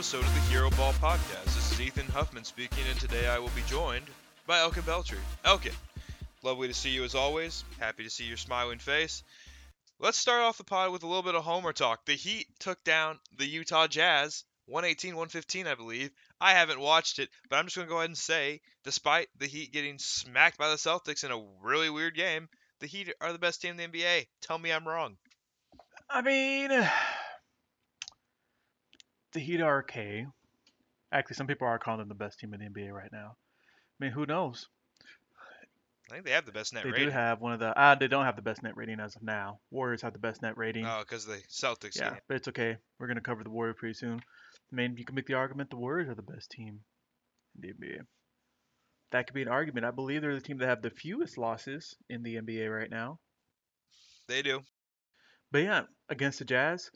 episode of the Hero Ball Podcast. This is Ethan Huffman speaking, and today I will be joined by Elkin Beltry. Elkin, lovely to see you as always. Happy to see your smiling face. Let's start off the pod with a little bit of Homer talk. The Heat took down the Utah Jazz 118 115, I believe. I haven't watched it, but I'm just going to go ahead and say, despite the Heat getting smacked by the Celtics in a really weird game, the Heat are the best team in the NBA. Tell me I'm wrong. I mean, the Heat are okay. Actually, some people are calling them the best team in the NBA right now. I mean, who knows? I think they have the best net they rating. do have one of the. Ah, they don't have the best net rating as of now. Warriors have the best net rating. Oh, because the Celtics. yeah, game. but it's okay. We're gonna cover the Warriors pretty soon. I mean, you can make the argument the Warriors are the best team in the NBA. That could be an argument. I believe they're the team that have the fewest losses in the NBA right now. They do. But yeah, against the Jazz,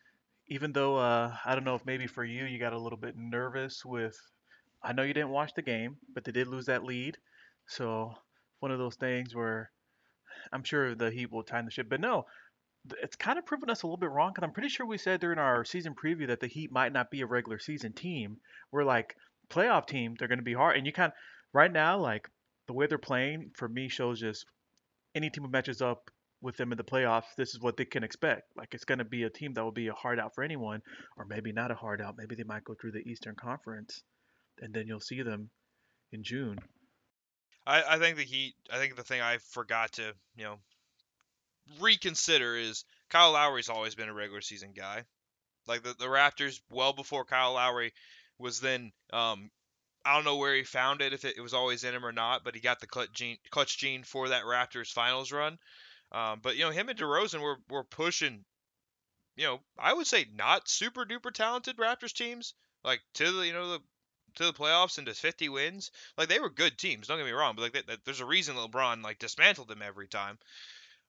even though uh, I don't know if maybe for you you got a little bit nervous with, I know you didn't watch the game, but they did lose that lead, so one of those things where I'm sure the Heat will time the ship. But no, it's kind of proven us a little bit wrong because I'm pretty sure we said during our season preview that the Heat might not be a regular season team. We're like playoff team, they're going to be hard, and you kind of right now like the way they're playing for me shows just any team who matches up with them in the playoffs, this is what they can expect. Like it's going to be a team that will be a hard out for anyone, or maybe not a hard out. Maybe they might go through the Eastern Conference, and then you'll see them in June. I, I think the Heat. I think the thing I forgot to you know reconsider is Kyle Lowry's always been a regular season guy. Like the, the Raptors, well before Kyle Lowry was then. Um, I don't know where he found it, if it, was always in him or not, but he got the clutch gene, clutch gene for that Raptors finals run. Um, but you know, him and DeRozan were were pushing. You know, I would say not super duper talented Raptors teams like to the you know the to the playoffs and to 50 wins. Like they were good teams. Don't get me wrong, but like that, that, there's a reason LeBron like dismantled them every time.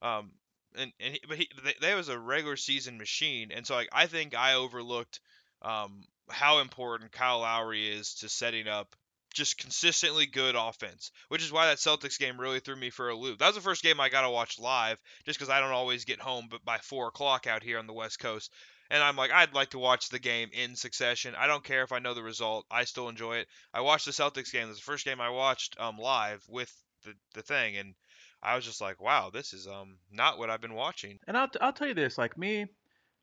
Um, and and he, but he they, they was a regular season machine, and so like I think I overlooked um how important Kyle Lowry is to setting up just consistently good offense, which is why that Celtics game really threw me for a loop. That was the first game I got to watch live, just because I don't always get home, but by four o'clock out here on the West Coast. And I'm like, I'd like to watch the game in succession. I don't care if I know the result. I still enjoy it. I watched the Celtics game. Was the first game I watched um, live with the, the thing, and I was just like, wow, this is um not what I've been watching. And I'll, t- I'll tell you this, like me,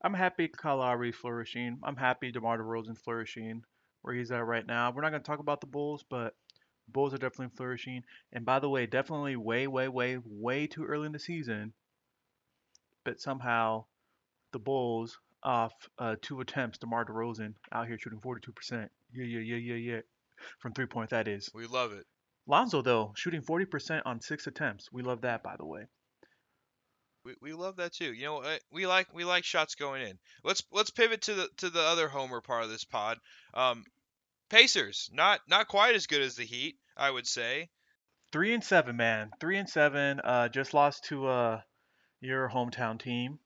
I'm happy Kyle flourishing. I'm happy DeMar DeRozan flourishing where he's at right now. We're not going to talk about the Bulls, but Bulls are definitely flourishing. And by the way, definitely way, way, way, way too early in the season. But somehow the Bulls off uh, two attempts, DeMar DeRozan out here shooting 42%. Yeah, yeah, yeah, yeah, yeah. From three point, that is. We love it. Lonzo, though, shooting 40% on six attempts. We love that, by the way. We, we love that too. You know, uh, we like we like shots going in. Let's let's pivot to the to the other homer part of this pod. Um, Pacers, not not quite as good as the Heat, I would say. Three and seven, man. Three and seven. Uh, just lost to uh, your hometown team.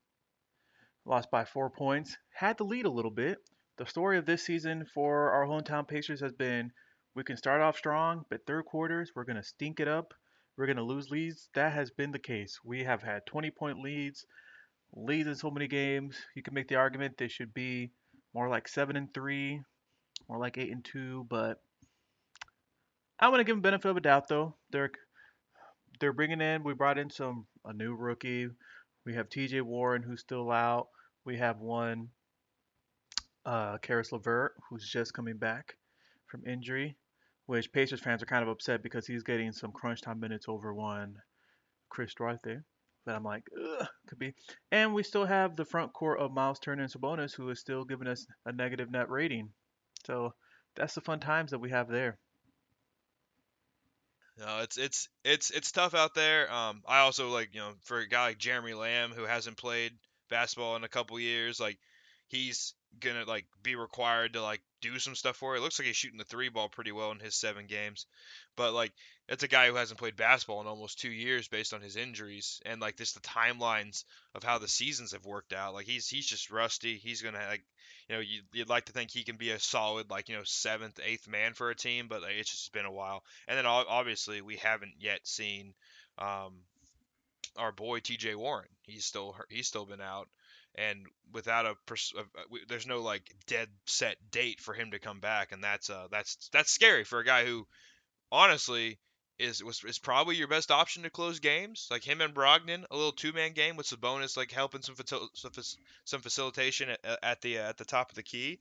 Lost by four points. Had the lead a little bit. The story of this season for our hometown Pacers has been we can start off strong, but third quarters we're gonna stink it up. We're gonna lose leads. That has been the case. We have had 20 point leads, leads in so many games. You can make the argument they should be more like seven and three, more like eight and two, but I want to give them benefit of a doubt though. They're they're bringing in. We brought in some a new rookie. We have T.J. Warren who's still out. We have one uh, Caris LeVert who's just coming back from injury, which Pacers fans are kind of upset because he's getting some crunch time minutes over one Chris Duarte. But I'm like, could be. And we still have the front court of Miles Turner and Sabonis who is still giving us a negative net rating. So that's the fun times that we have there. No, it's it's it's it's tough out there. Um, I also like you know for a guy like Jeremy Lamb who hasn't played basketball in a couple years, like he's gonna like be required to like do some stuff for it. Looks like he's shooting the three ball pretty well in his seven games, but like it's a guy who hasn't played basketball in almost two years based on his injuries and like just the timelines of how the seasons have worked out. Like he's he's just rusty. He's gonna like you know you, you'd like to think he can be a solid like you know seventh eighth man for a team, but like, it's just been a while. And then obviously we haven't yet seen um, our boy T.J. Warren. He's still he's still been out. And without a, pers- a there's no like dead set date for him to come back, and that's uh that's that's scary for a guy who honestly is was is probably your best option to close games. Like him and Brogdon, a little two man game with Sabonis like helping some facil- some facilitation at, at the uh, at the top of the key.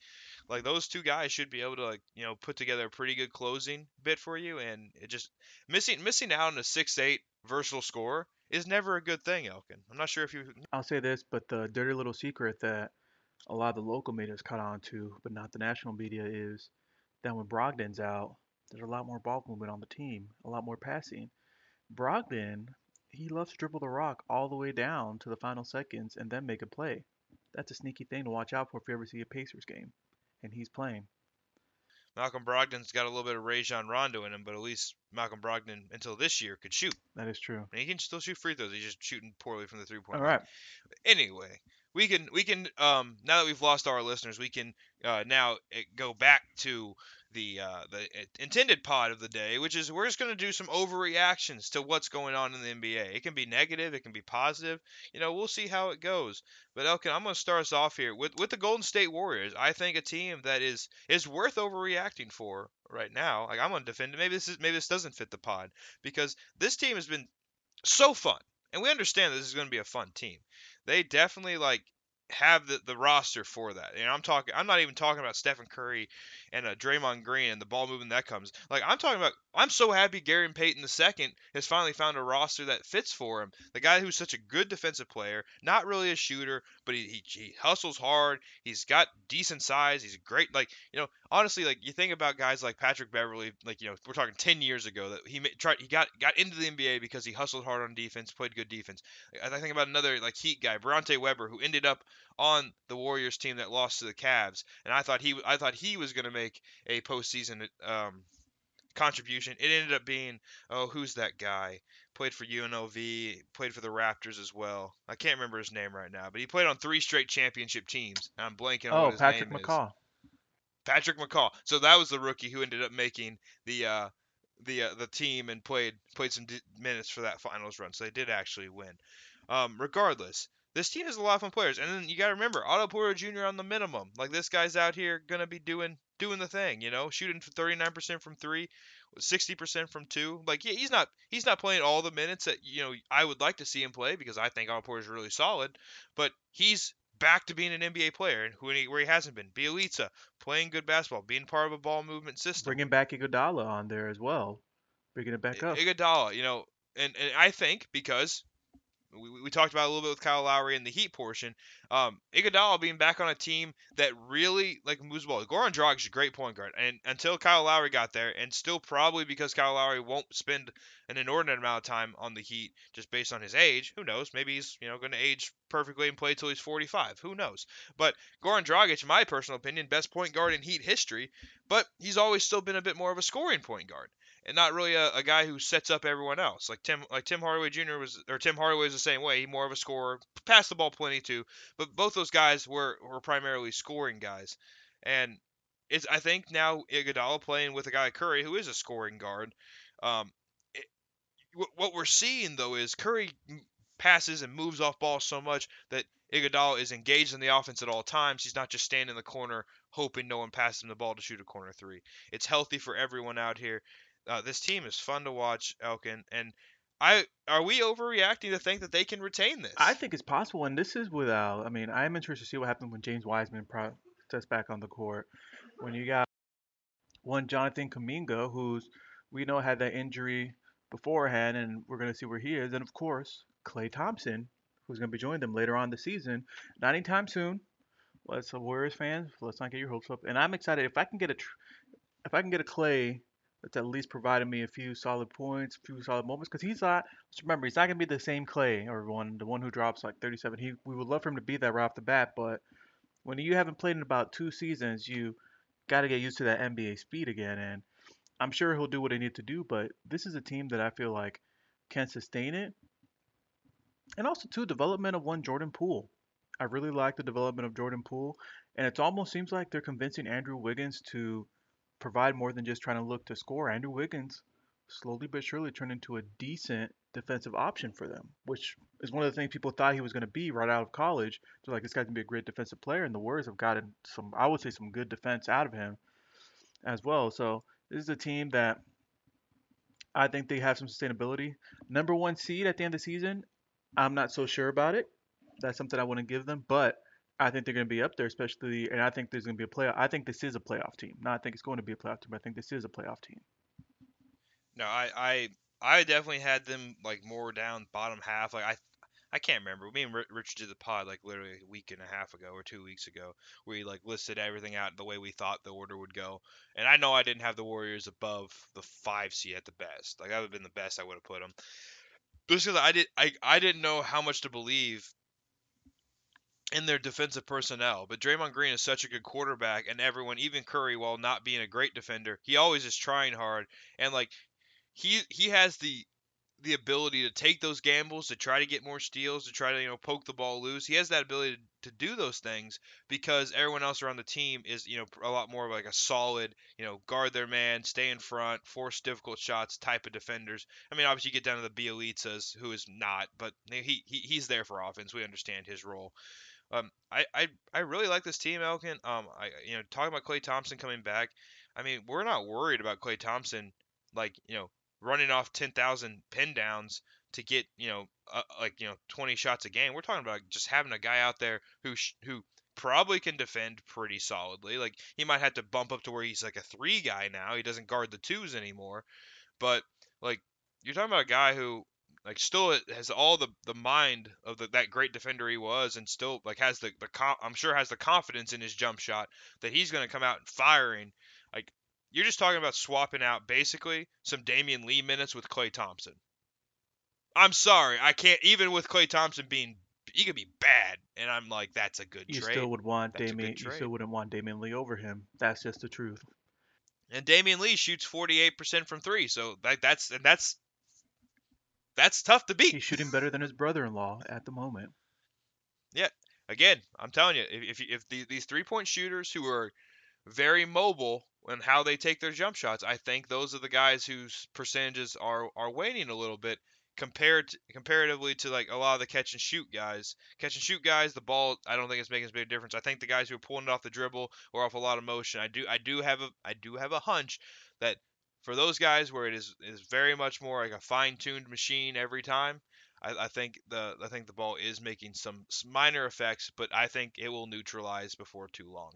Like those two guys should be able to like you know put together a pretty good closing bit for you. And it just missing missing out on a six eight versatile score is never a good thing, Elkin. I'm not sure if you. I'll say this, but the dirty little secret that a lot of the local media caught on to, but not the national media, is that when Brogdon's out, there's a lot more ball movement on the team, a lot more passing. Brogdon, he loves to dribble the rock all the way down to the final seconds and then make a play. That's a sneaky thing to watch out for if you ever see a Pacers game, and he's playing. Malcolm Brogdon's got a little bit of Rajon Rondo in him, but at least Malcolm Brogdon until this year could shoot. That is true. And he can still shoot free throws. He's just shooting poorly from the three point line. right. Anyway, we can we can um now that we've lost our listeners, we can uh, now eh, go back to the uh, the intended pod of the day, which is we're just going to do some overreactions to what's going on in the NBA. It can be negative, it can be positive. You know, we'll see how it goes. But Elkin, I'm going to start us off here with with the Golden State Warriors. I think a team that is is worth overreacting for right now. Like I'm going to defend it. Maybe this is maybe this doesn't fit the pod because this team has been so fun, and we understand this is going to be a fun team. They definitely like have the, the roster for that. And I'm talking I'm not even talking about Stephen Curry and uh, Draymond Green and the ball movement that comes. Like I'm talking about I'm so happy Gary Payton II has finally found a roster that fits for him. The guy who's such a good defensive player, not really a shooter, but he, he, he hustles hard. He's got decent size. He's great like, you know, honestly like you think about guys like Patrick Beverley, like you know, we're talking 10 years ago that he tried he got got into the NBA because he hustled hard on defense, played good defense. I think about another like Heat guy, Briante Weber, who ended up on the Warriors team that lost to the Cavs, and I thought he I thought he was going to make a postseason um, contribution. It ended up being oh who's that guy? Played for UNLV, played for the Raptors as well. I can't remember his name right now, but he played on three straight championship teams. I'm blanking on oh, what his Patrick name McCaw. is. Patrick McCaw. So that was the rookie who ended up making the uh, the uh, the team and played played some d- minutes for that finals run. So they did actually win. Um, regardless, this team has a lot of fun players, and then you got to remember Otto Porter Jr. on the minimum. Like this guy's out here gonna be doing doing the thing, you know, shooting 39% from three, 60% from two. Like yeah, he's not he's not playing all the minutes that you know I would like to see him play because I think Otto Porter's really solid, but he's back to being an NBA player and who he, where he hasn't been. Bjelica playing good basketball, being part of a ball movement system. Bringing back Iguodala on there as well, bringing it back up. Iguodala, you know, and and I think because we, we talked about a little bit with Kyle Lowry in the Heat portion. Um, Iguodala being back on a team that really like moves the ball. Goran Dragic is a great point guard, and until Kyle Lowry got there, and still probably because Kyle Lowry won't spend an inordinate amount of time on the Heat just based on his age. Who knows? Maybe he's you know going to age perfectly and play till he's 45. Who knows? But Goran Dragic, in my personal opinion, best point guard in Heat history, but he's always still been a bit more of a scoring point guard and not really a, a, guy who sets up everyone else. Like Tim, like Tim Hardaway Jr. was, or Tim Hardaway was the same way. He more of a scorer, passed the ball plenty too. But both those guys were were primarily scoring guys, and it's I think now Iguodala playing with a guy like Curry who is a scoring guard. Um, it, what we're seeing though is Curry passes and moves off ball so much that Iguodala is engaged in the offense at all times. He's not just standing in the corner hoping no one passes him the ball to shoot a corner three. It's healthy for everyone out here. Uh, this team is fun to watch, Elkin, and I are we overreacting to think that they can retain this? I think it's possible, and this is without. I mean, I'm interested to see what happens when James Wiseman steps back on the court. When you got one Jonathan Kuminga, who's we know had that injury beforehand, and we're going to see where he is, and of course Klay Thompson, who's going to be joining them later on the season, not anytime soon. Let's uh, Warriors fans, let's not get your hopes up. And I'm excited if I can get a tr- if I can get a Klay at least provided me a few solid points, a few solid moments. Because he's not. Remember, he's not gonna be the same Klay or one, the one who drops like 37. He, we would love for him to be that right off the bat, but when you haven't played in about two seasons, you got to get used to that NBA speed again. And I'm sure he'll do what he needs to do, but this is a team that I feel like can sustain it. And also, too, development of one Jordan Poole. I really like the development of Jordan Poole, and it almost seems like they're convincing Andrew Wiggins to provide more than just trying to look to score. Andrew Wiggins slowly but surely turned into a decent defensive option for them, which is one of the things people thought he was going to be right out of college. They're like, this guy's gonna be a great defensive player, and the Warriors have gotten some, I would say, some good defense out of him as well. So this is a team that I think they have some sustainability. Number one seed at the end of the season, I'm not so sure about it. That's something I wouldn't give them, but I think they're going to be up there, especially, and I think there's going to be a playoff. I think this is a playoff team. Not I think it's going to be a playoff team. I think this is a playoff team. No, I I I definitely had them like more down bottom half. Like I I can't remember. Me and Richard did the pod like literally a week and a half ago or two weeks ago, where he like listed everything out the way we thought the order would go. And I know I didn't have the Warriors above the five seed at the best. Like that would have been the best I would have put them. Just because I did I I didn't know how much to believe in their defensive personnel. But Draymond Green is such a good quarterback, and everyone, even Curry, while not being a great defender, he always is trying hard. And like he he has the the ability to take those gambles, to try to get more steals, to try to you know poke the ball loose. He has that ability to, to do those things because everyone else around the team is you know a lot more like a solid you know guard their man, stay in front, force difficult shots type of defenders. I mean, obviously you get down to the Bjelica's who is not, but he, he he's there for offense. We understand his role. Um, I, I I really like this team, Elkin. Um, I you know talking about Klay Thompson coming back. I mean, we're not worried about Klay Thompson like you know running off 10,000 pin downs to get, you know, uh, like, you know, 20 shots a game. We're talking about just having a guy out there who sh- who probably can defend pretty solidly. Like he might have to bump up to where he's like a 3 guy now. He doesn't guard the 2s anymore. But like you're talking about a guy who like still has all the the mind of the, that great defender he was and still like has the the I'm sure has the confidence in his jump shot that he's going to come out and firing like you're just talking about swapping out basically some Damion Lee minutes with Klay Thompson. I'm sorry, I can't even with Klay Thompson being he could be bad, and I'm like that's a good you trade. You still would want Damion. You still wouldn't want Damion Lee over him. That's just the truth. And Damion Lee shoots 48% from three, so that, that's and that's that's tough to beat. He's shooting better than his brother-in-law at the moment. Yeah, again, I'm telling you, if if, if the, these three-point shooters who are very mobile and how they take their jump shots. I think those are the guys whose percentages are are waning a little bit compared to, comparatively to like a lot of the catch and shoot guys. Catch and shoot guys, the ball I don't think it's making as big a difference. I think the guys who are pulling it off the dribble or off a lot of motion. I do I do have a I do have a hunch that for those guys where it is is very much more like a fine tuned machine every time. I, I think the I think the ball is making some minor effects, but I think it will neutralize before too long.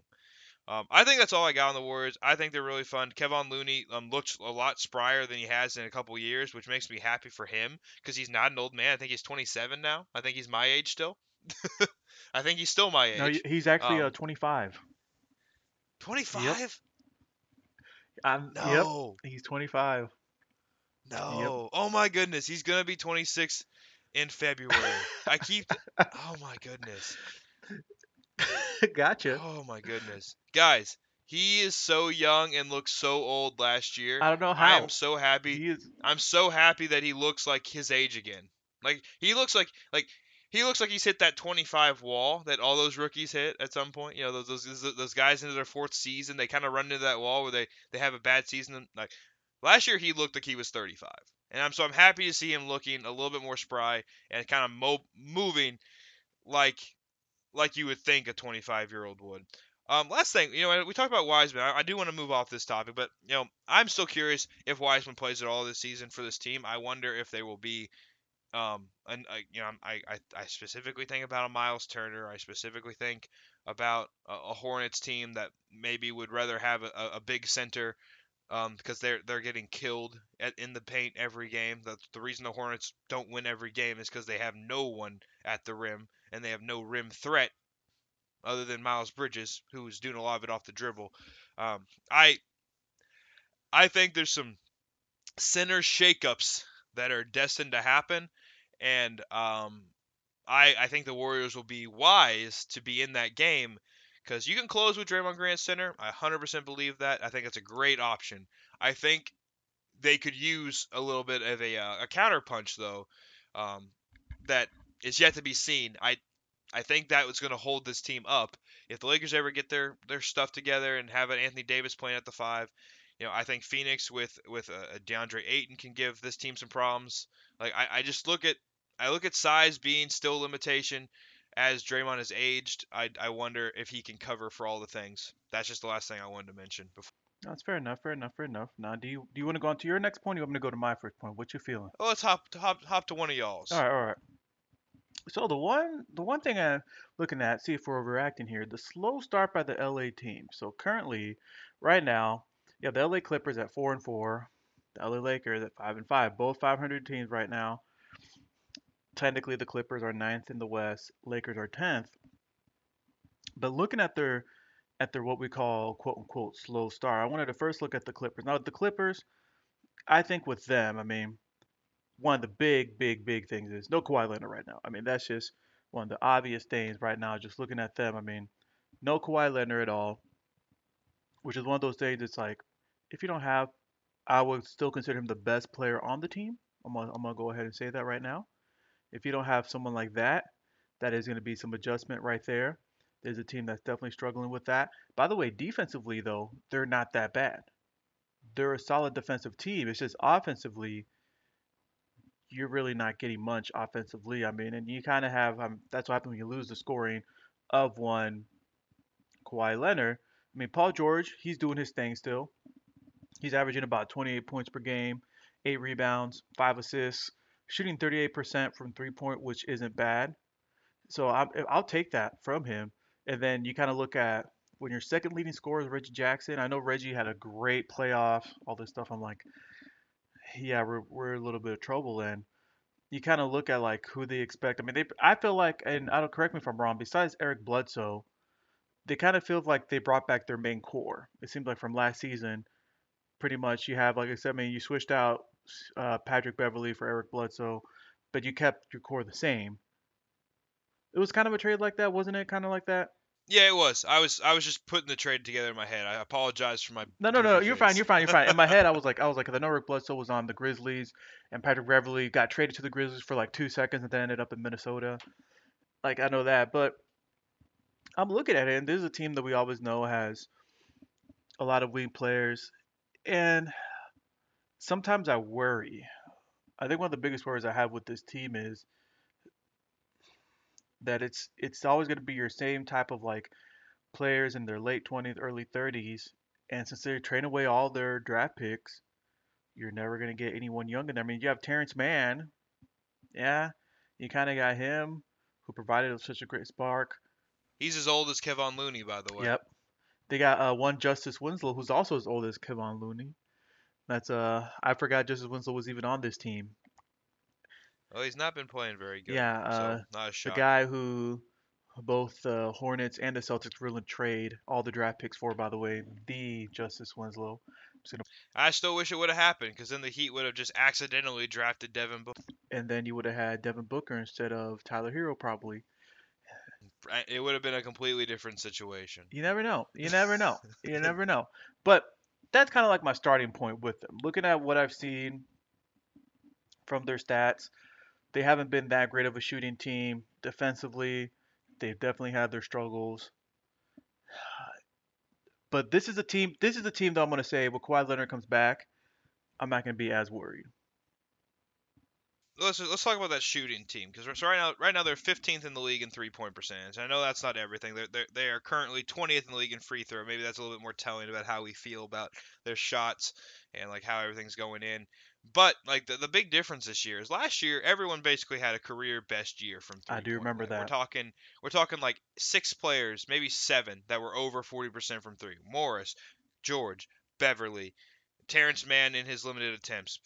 Um, I think that's all I got on the Warriors. I think they're really fun. Kevon Looney um, looks a lot sprier than he has in a couple years, which makes me happy for him because he's not an old man. I think he's 27 now. I think he's my age still. I think he's still my age. No, he's actually uh, um, uh, 25. 25? Yep. Um, no. Yep, he's 25. No. Yep. Oh my goodness, he's gonna be 26 in February. I keep. Oh my goodness. gotcha. Oh my goodness, guys, he is so young and looks so old last year. I don't know how. I am so happy. Is... I'm so happy that he looks like his age again. Like he looks like like he looks like he's hit that 25 wall that all those rookies hit at some point. You know, those those, those guys into their fourth season, they kind of run into that wall where they they have a bad season. Like last year, he looked like he was 35, and I'm so I'm happy to see him looking a little bit more spry and kind of mo- moving like like you would think a 25 year old would. Um, last thing, you know, we talked about Wiseman. I, I do want to move off this topic, but you know, I'm still curious if Wiseman plays at all this season for this team. I wonder if they will be, um, and uh, you know, I, I I specifically think about a Miles Turner. I specifically think about a, a Hornets team that maybe would rather have a, a big center. Um, because they're they're getting killed at, in the paint every game. The, the reason the Hornets don't win every game is because they have no one at the rim and they have no rim threat other than Miles Bridges, who's doing a lot of it off the dribble. Um, I I think there's some center shakeups that are destined to happen, and um, I I think the Warriors will be wise to be in that game because you can close with Draymond Grant center. I 100% believe that. I think it's a great option. I think they could use a little bit of a, uh, a though. Um, that is yet to be seen. I I think that was going to hold this team up. If the Lakers ever get their their stuff together and have an Anthony Davis playing at the five, you know, I think Phoenix with with a, a DeAndre Ayton can give this team some problems. Like I, I just look at I look at size being still a limitation as Draymond has aged. I I wonder if he can cover for all the things. That's just the last thing I wanted to mention. Before. That's fair enough. Fair enough. Fair enough. Now, do you do you want to go on to your next point? Or you want me to go to my first point? What you feeling? Well, let's hop hop hop to one of y'all's. All right. All right. So the one the one thing I'm looking at, see if we're overreacting here, the slow start by the LA team. So currently, right now, you have the LA Clippers at four and four, the LA Lakers at five and five, both 500 teams right now. Technically, the Clippers are ninth in the West, Lakers are tenth. But looking at their at their what we call quote unquote slow start, I wanted to first look at the Clippers. Now the Clippers, I think with them, I mean, one of the big, big, big things is no Kawhi Leonard right now. I mean, that's just one of the obvious things right now. Just looking at them, I mean, no Kawhi Leonard at all, which is one of those things. It's like if you don't have, I would still consider him the best player on the team. I'm gonna, I'm gonna go ahead and say that right now. If you don't have someone like that, that is going to be some adjustment right there. There's a team that's definitely struggling with that. By the way, defensively though, they're not that bad. They're a solid defensive team. It's just offensively, you're really not getting much offensively. I mean, and you kind of have um, that's what happens when you lose the scoring of one Kawhi Leonard. I mean, Paul George, he's doing his thing still. He's averaging about 28 points per game, eight rebounds, five assists, shooting 38% from three point, which isn't bad. So i will take that from him. And then you kind of look at when your second leading scorer is Reggie Jackson. I know Reggie had a great playoff, all this stuff. I'm like, yeah, we're we're a little bit of trouble. And you kind of look at like who they expect. I mean, they I feel like, and I don't correct me if I'm wrong. Besides Eric Bledsoe, they kind of feel like they brought back their main core. It seems like from last season, pretty much you have like I said, I mean, you switched out uh, Patrick Beverley for Eric Bledsoe, but you kept your core the same. It was kind of a trade like that, wasn't it? Kind of like that. Yeah, it was. I was I was just putting the trade together in my head. I apologize for my. No, no, no. You're fine. You're fine. You're fine. In my head, I was like, I was like, I know Rick Bledsoe was on the Grizzlies, and Patrick Beverley got traded to the Grizzlies for like two seconds, and then ended up in Minnesota. Like I know that, but I'm looking at it, and this is a team that we always know has a lot of wing players, and sometimes I worry. I think one of the biggest worries I have with this team is that it's it's always going to be your same type of like players in their late 20s, early 30s, and since they're trading away all their draft picks, you're never going to get anyone young in there. I mean, you have Terance Mann, yeah, you kind of got him who provided such a great spark. He's as old as Kevon Looney, by the way. Yep. They got uh, one Justice Winslow, who's also as old as Kevon Looney. That's uh, I forgot Justice Winslow was even on this team. Well, he's not been playing very good. Yeah, uh, so not a the guy who both the Hornets and the Celtics to trade all the draft picks for, by the way, the Justice Winslow. Gonna... I still wish it would have happened because then the Heat would have just accidentally drafted Devin Booker. And then you would have had Devin Booker instead of Tyler Herro, probably. It would have been a completely different situation. You never know. You never know. you never know. But that's kind of like my starting point with them. Looking at what I've seen from their stats, they haven't been that great of a shooting team defensively. They've definitely had their struggles. But this is a team. This is a team that I'm going to say when Kawhi Leonard comes back, I'm not going to be as worried. Let's let's talk about that shooting team because right now right now they're 15th in the league in three point percentage. I know that's not everything. They're, they're they are currently 20th in the league in free throw. Maybe that's a little bit more telling about how we feel about their shots and like how everything's going in. But like the, the big difference this year is last year everyone basically had a career best year from three. I do remember that. We're talking we're talking like six players, maybe seven that were over 40% from three. Morris, George, Beverley, Terance Mann in his limited attempts.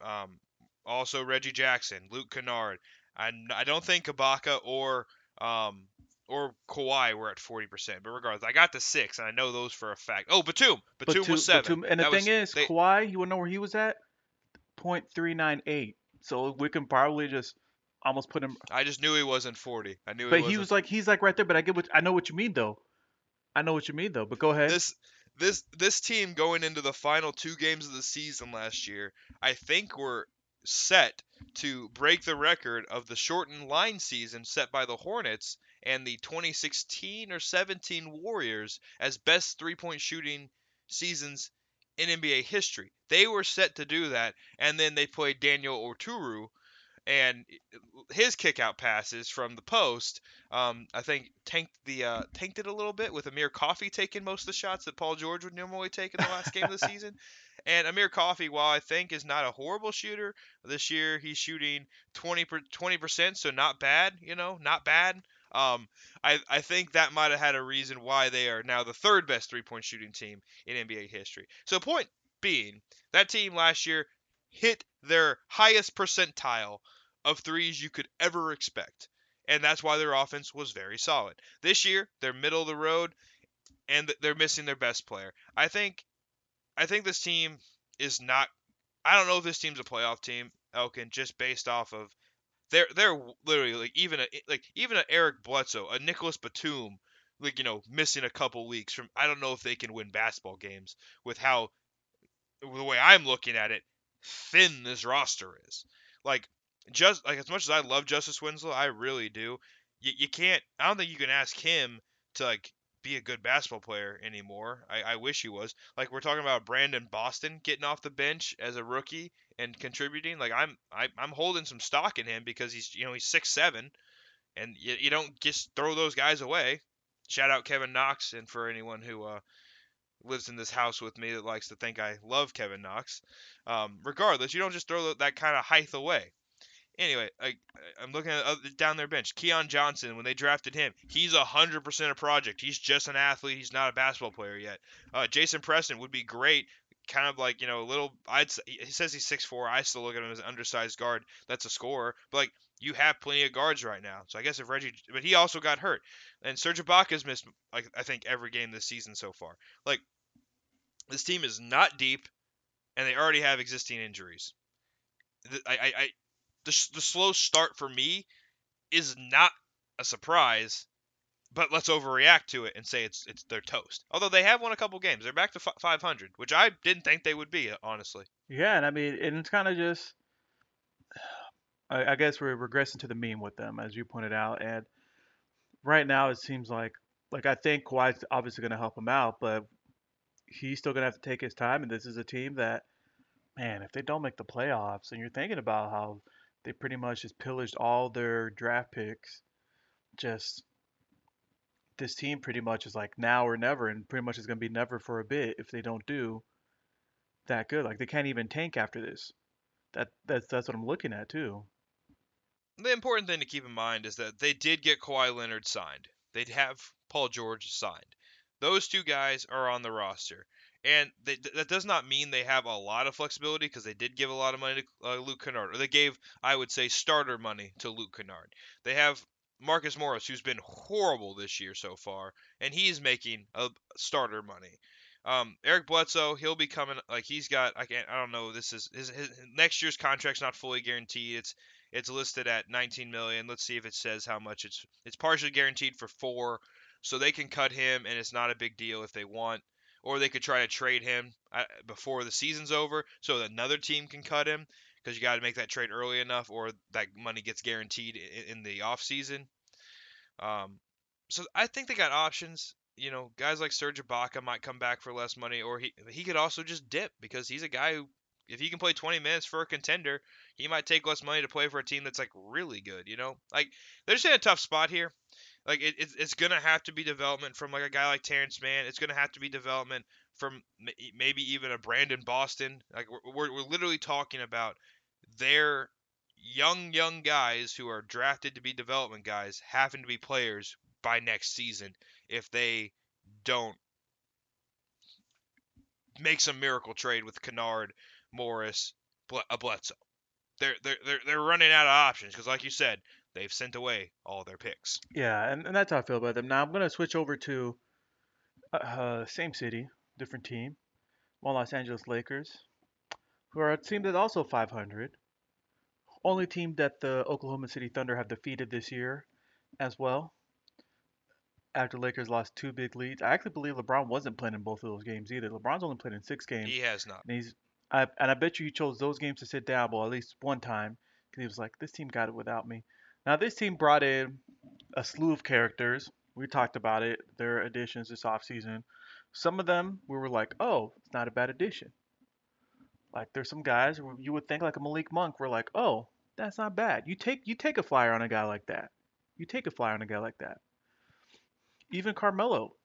Um, also Reggie Jackson, Luke Kennard. I, I don't think Ibaka or um, or Kawhi were at 40%. But regardless, I got the six, and I know those for a fact. Oh, Batum. Batum, Batum was seven. Batum, and the thing was, is, they, Kawhi, you want to know where he was at? 0.398. So we can probably just almost put him. I just knew he wasn't 40. I knew. But he, he was like he's like right there. But I get what I know what you mean though. I know what you mean though. But go ahead. This this this team going into the final two games of the season last year, I think were set to break the record of the shortened line season set by the Hornets and the 2016 or 17 Warriors as best three-point shooting seasons in NBA history. They were set to do that, and then they played Daniel Oturu and his kick out passes from the post, um, I think tanked the uh, tanked it a little bit with Amir Coffey taking most of the shots that Paul George would normally take in the last game of the season. And Amir Coffey, while I think is not a horrible shooter, this year he's shooting 20 percent, so not bad, you know, not bad. Um, I, I think that might have had a reason why they are now the third best three point shooting team in NBA history. So, point being, that team last year hit their highest percentile of threes you could ever expect. And that's why their offense was very solid. This year, they're middle of the road and they're missing their best player. I think I think this team is not I don't know if this team's a playoff team, Elkin, just based off of they're they're literally like even a like even a Eric Bledsoe, a Nicholas Batum, like you know missing a couple weeks from. I don't know if they can win basketball games with how the way I'm looking at it, thin this roster is. Like just like as much as I love Justice Winslow, I really do. You, you can't. I don't think you can ask him to like be a good basketball player anymore. I, I wish he was. Like we're talking about Brandon Boston getting off the bench as a rookie and contributing. Like I'm I, I'm holding some stock in him because he's you know he's six seven, and you, you don't just throw those guys away. Shout out Kevin Knox, and for anyone who uh, lives in this house with me that likes to think I love Kevin Knox. Um, regardless, you don't just throw that kind of height away. Anyway, I, I'm looking at down their bench. Keon Johnson, when they drafted him, he's a hundred percent a project. He's just an athlete. He's not a basketball player yet. Uh, Jason Preston would be great kind of like you know a little. I'd he says he's six four. I still look at him as an undersized guard. That's a scorer, but like you have plenty of guards right now. So I guess if Reggie, but he also got hurt, and Serge Ibaka's missed like I think every game this season so far. Like this team is not deep, and they already have existing injuries. I, I the, the slow start for me is not a surprise but let's overreact to it and say it's it's their toast. Although they have won a couple games, they're back to 500, which I didn't think they would be, uh, honestly. Yeah, and I mean, and it's kind of just, I, I guess we're regressing to the mean with them, as you pointed out, and right now it seems like, like I think Kawhi's obviously going to help him out, but he's still going to have to take his time, and this is a team that, man, if they don't make the playoffs, and you're thinking about how they pretty much just pillaged all their draft picks, just this team pretty much is like now or never, and pretty much is going to be never for a bit if they don't do that good. Like they can't even tank after this. That that's that's what I'm looking at too. The important thing to keep in mind is that they did get Kawhi Leonard signed. They'd have Paul George signed. Those two guys are on the roster. And they, that does not mean they have a lot of flexibility because they did give a lot of money to uh, Luke Kennard, or they gave, I would say, starter money to Luke Kennard. They have Marcus Morris, who's been horrible this year so far, and he's making a starter money. Um, Eric Bledsoe, he'll be coming. Like he's got, I can't, I don't know. This is his, his next year's contract's not fully guaranteed. It's it's listed at 19 million. Let's see if it says how much it's it's partially guaranteed for four, so they can cut him, and it's not a big deal if they want. Or they could try to trade him uh, before the season's over, so another team can cut him because you got to make that trade early enough, or that money gets guaranteed in, in the off season. Um, so I think they got options. You know, guys like Serge Ibaka might come back for less money, or he he could also just dip because he's a guy who, if he can play 20 minutes for a contender, he might take less money to play for a team that's like really good. You know, like they're just in a tough spot here. Like it, it, it's gonna have to be development from like a guy like Terance Mann. It's gonna have to be development from maybe even a Brandon Boston. Like we're, we're, we're literally talking about their young, young guys who are drafted to be development guys having to be players by next season if they don't make some miracle trade with Kennard, Morris, a uh, Bledsoe. They're, they're, they're, they're running out of options because, like you said, they've sent away all their picks. Yeah, and, and that's how I feel about them. Now I'm going to switch over to uh, uh, same city, different team, one Los Angeles Lakers, who are a team that's also 500 only team that the Oklahoma City Thunder have defeated this year as well. After Lakers lost two big leads, I actually believe LeBron wasn't playing in both of those games either. LeBron's only played in six games. He has not. And he's, I, and I bet you he chose those games to sit down, well, at least one time, because he was like, "This team got it without me." Now this team brought in a slew of characters. We talked about it, their additions this offseason. Some of them we were like, "Oh, it's not a bad addition." Like there's some guys you would think like a Malik Monk. We're like, "Oh, That's not bad. You take you take a flyer on a guy like that. You take a flyer on a guy like that. Even Carmelo,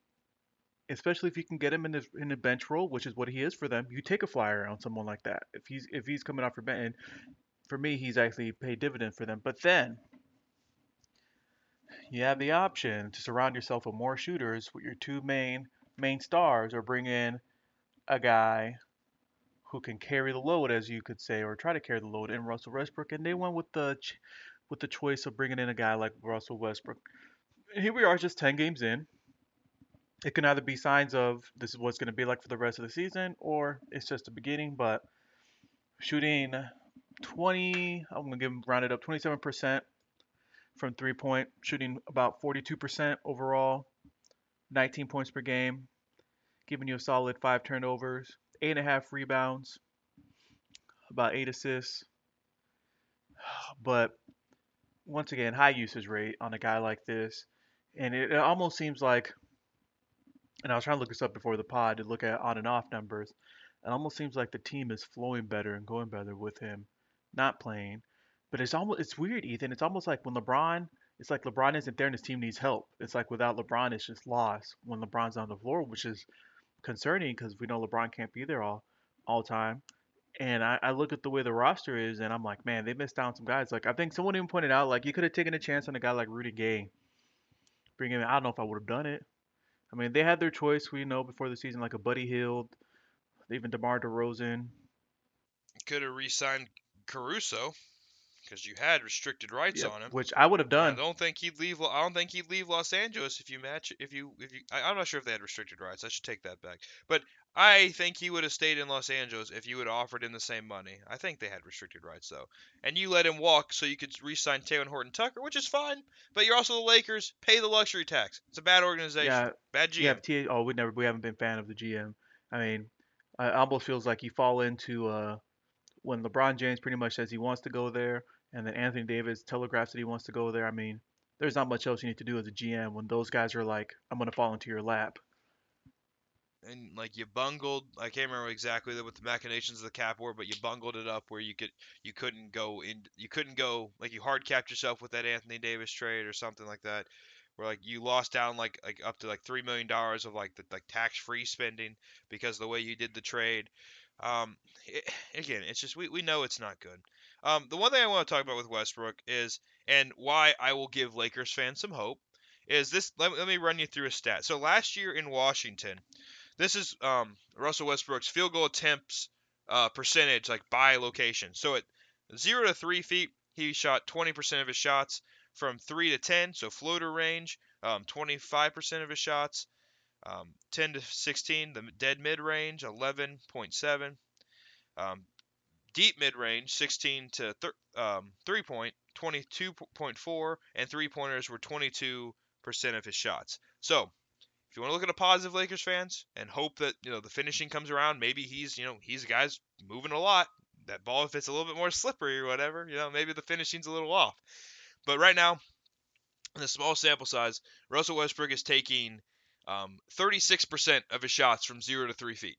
especially if you can get him in the in the bench role, which is what he is for them. You take a flyer on someone like that. If he's if he's coming off your bench, and for me, he's actually paid dividend for them. But then you have the option to surround yourself with more shooters with your two main main stars, or bring in a guy who can carry the load, as you could say, or try to carry the load in Russell Westbrook. And they went with the ch- with the choice of bringing in a guy like Russell Westbrook. Here we are, just 10 games in. It can either be signs of this is what's going to be like for the rest of the season, or it's just the beginning. But shooting 20, I'm going to give him rounded up 27% from three point, shooting about 42% overall, 19 points per game, giving you a solid five turnovers, eight and a half rebounds, about eight assists. But once again, high usage rate on a guy like this. And it, it almost seems like, and I was trying to look this up before the pod to look at on and off numbers. It almost seems like the team is flowing better and going better with him not playing. But it's almost it's weird, Ethan. It's almost like when LeBron, it's like LeBron isn't there and his team needs help. It's like without LeBron, it's just lost when LeBron's on the floor, which is concerning because we know LeBron can't be there all all time. And I, I look at the way the roster is, and I'm like, man, they missed out on some guys. Like I think someone even pointed out, like you could have taken a chance on a guy like Rudy Gay, bring him. in. I don't know if I would have done it. I mean, they had their choice. We know before the season, like a Buddy Hield, even DeMar DeRozan. Could have re-signed Caruso because you had restricted rights Yep, on him. which I would have done. I don't think he'd leave. I don't think he'd leave Los Angeles if you match. If you, if you, I, I'm not sure if they had restricted rights. I should take that back. But I think he would have stayed in Los Angeles if you had offered him the same money. I think they had restricted rights though, and you let him walk so you could re-sign Talen Horton Tucker, which is fine. But you're also the Lakers. Pay the luxury tax. It's a bad organization. Yeah, bad GM. Yeah, T. Oh, we never we haven't been fan of the GM. I mean, I- it almost feels like you fall into uh, when LeBron James pretty much says he wants to go there, and then Anthony Davis telegraphs that he wants to go there. I mean, there's not much else you need to do as a GM when those guys are like, "I'm gonna fall into your lap." and like you bungled I can't remember exactly what the machinations of the cap were, but you bungled it up where you could you couldn't go in you couldn't go like you hard capped yourself with that Anthony Davis trade or something like that. Where like you lost down like like up to like three million dollars of like the like tax free spending because the way you did the trade. Um, it, again, it's just we, we know it's not good. Um, the one thing I want to talk about with Westbrook is and why I will give Lakers fans some hope is this. Let, let me run you through a stat. So last year in Washington, this is um, Russell Westbrook's field goal attempts uh, percentage, like by location. So at zero to three feet, he shot 20% of his shots. From three to 10, so floater range, um, 25% of his shots. Um, 10 to 16, the dead mid range, 11.7. Um, deep mid range, 16 to thir- um, three point, 22.4, and three pointers were 22% of his shots. So if you want to look at a positive Lakers fans and hope that you know the finishing comes around, maybe he's you know he's a guy's moving a lot. That ball, if it's a little bit more slippery or whatever, you know maybe the finishing's a little off. But right now, in the small sample size, Russell Westbrook is taking um, 36% of his shots from zero to three feet,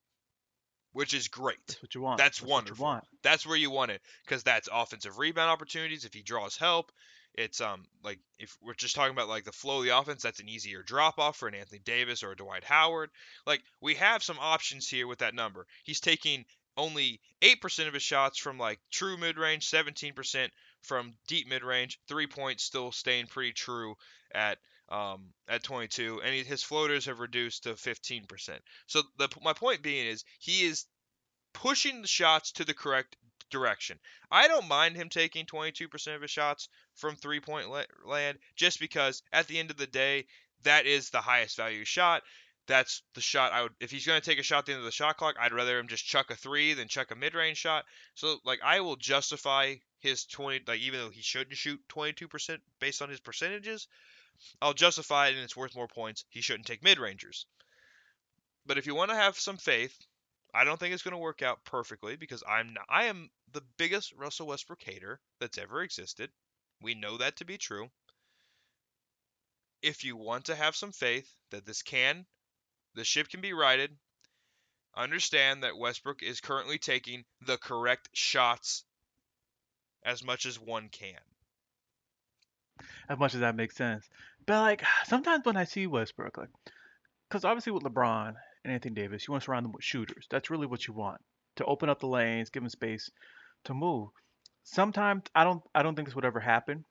which is great. That's what you want. That's what you wonderful. want. That's where you want it because that's offensive rebound opportunities. If he draws help, it's um like if we're just talking about like the flow of the offense, that's an easier drop off for an Anthony Davis or a Dwight Howard. Like we have some options here with that number. He's taking only 8% of his shots from like true mid range, 17% from deep mid range, three points still staying pretty true at um, at 22, and he, his floaters have reduced to 15%. So the, my point being is he is pushing the shots to the correct direction. I don't mind him taking 22% of his shots from three point land just because at the end of the day, that is the highest value shot. That's the shot I would if he's going to take a shot at the end of the shot clock, I'd rather him just chuck a 3 than chuck a mid-range shot. So like I will justify his 20 like even though he shouldn't shoot 22% based on his percentages, I'll justify it and it's worth more points. He shouldn't take mid-rangers. But if you want to have some faith, I don't think it's going to work out perfectly because I'm not, I am the biggest Russell Westbrook hater that's ever existed. We know that to be true. If you want to have some faith that this can, the ship can be righted, understand that Westbrook is currently taking the correct shots as much as one can. As much as that makes sense, but like sometimes when I see Westbrook, like, because obviously with LeBron and Anthony Davis, you want to surround them with shooters. That's really what you want to open up the lanes, give them space to move. Sometimes I don't I don't think this would ever happen.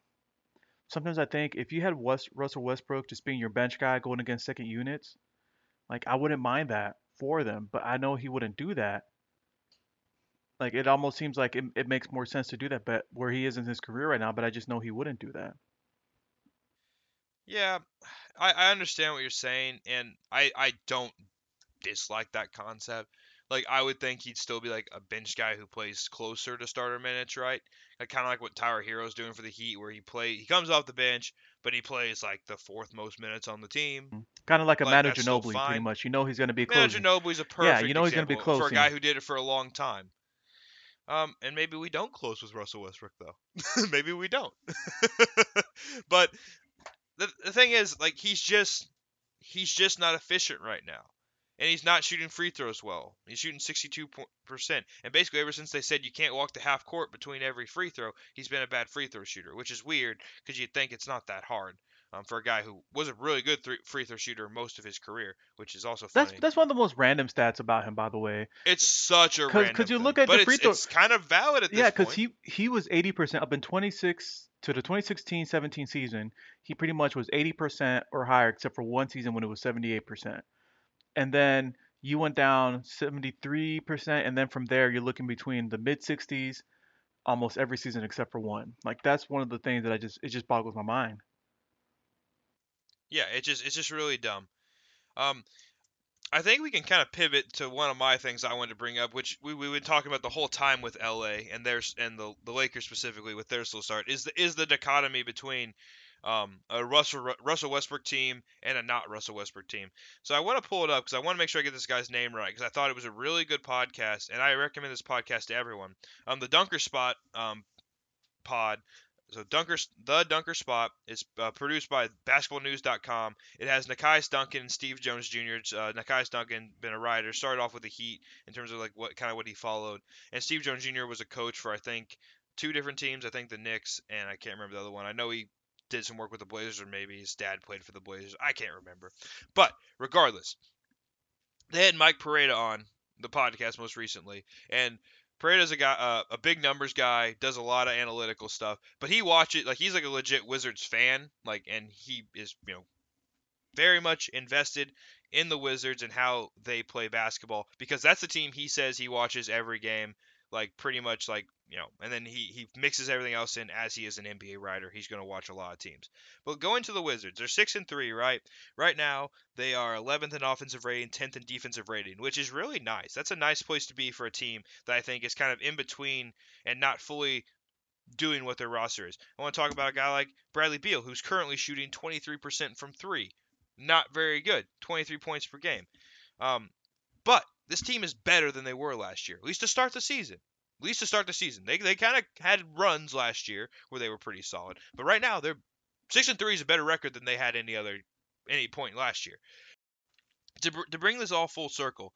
Sometimes I think if you had West, Russell Westbrook just being your bench guy going against second units, like I wouldn't mind that for them, but I know he wouldn't do that. Like it almost seems like it, it makes more sense to do that, but where he is in his career right now, but I just know he wouldn't do that. Yeah, I, I understand what you're saying, and I, I don't dislike that concept. Like I would think he'd still be like a bench guy who plays closer to starter minutes, right? Like kind of like what Tyler Herro's doing for the Heat, where he play he comes off the bench, but he plays like the fourth most minutes on the team. Kind of like a Like Manu Ginobili, pretty much. You know he's going to be Manu closing. Ginobili's a perfect Yeah, you know he's gonna be example for a guy who did it for a long time. Um, and maybe we don't close with Russell Westbrook though. maybe we don't. but the the thing is, like, he's just he's just not efficient right now, and he's not shooting free throws well. He's shooting 62 percent, and basically ever since they said you can't walk the half court between every free throw, he's been a bad free throw shooter, which is weird because you'd think it's not that hard. Um, for a guy who was a really good three, free throw shooter most of his career, which is also funny. That's that's one of the most random stats about him, by the way. It's such a 'Cause- random 'cause you thing, look at but the it's, free throw- it's kind of valid at this Yeah, because he he was 80% up in 26 to the 2016-17 season. He pretty much was 80% or higher, except for one season when it was 78%. And then you went down 73%, and then from there you're looking between the mid 60s almost every season except for one. Like that's one of the things that I just it just boggles my mind. Yeah, it just it's just really dumb. Um, I think we can kind of pivot to one of my things I wanted to bring up, which we we've been talking about the whole time with LA and there's and the the Lakers specifically with their slow start is the is the dichotomy between um, a Russell Russell Westbrook team and a not Russell Westbrook team. So I want to pull it up because I want to make sure I get this guy's name right because I thought it was a really good podcast and I recommend this podcast to everyone. Um, the Dunker Spot um, pod. So Dunker, the Dunker Spot is uh, produced by BasketballNews.com. It has Nekias Duncan and Steve Jones Jr. Uh, Nekias Duncan been a writer, started off with the Heat in terms of like what kind of what he followed, and Steve Jones Jr. was a coach for I think two different teams. I think the Knicks and I can't remember the other one. I know he did some work with the Blazers, or maybe his dad played for the Blazers. I can't remember. But regardless, they had Mike Prada on the podcast most recently, and Prada's a guy, uh, a big numbers guy, does a lot of analytical stuff. But he watches like he's like a legit Wizards fan, like, and he is you know very much invested in the Wizards and how they play basketball because that's the team he says he watches every game, like pretty much like you know, and then he he mixes everything else in as he is an NBA writer. He's going to watch a lot of teams. But going to the Wizards, they're six and three, right? Right now they are 11th in offensive rating, 10th in defensive rating, which is really nice. That's a nice place to be for a team that I think is kind of in between and not fully doing what their roster is. I want to talk about a guy like Bradley Beal, who's currently shooting 23% from three. Not very good, 23 points per game. Um, but this team is better than they were last year, at least to start the season. Least to start the season, they they kind of had runs last year where they were pretty solid, but right now they're six and three is a better record than they had any other any point last year. To to bring this all full circle,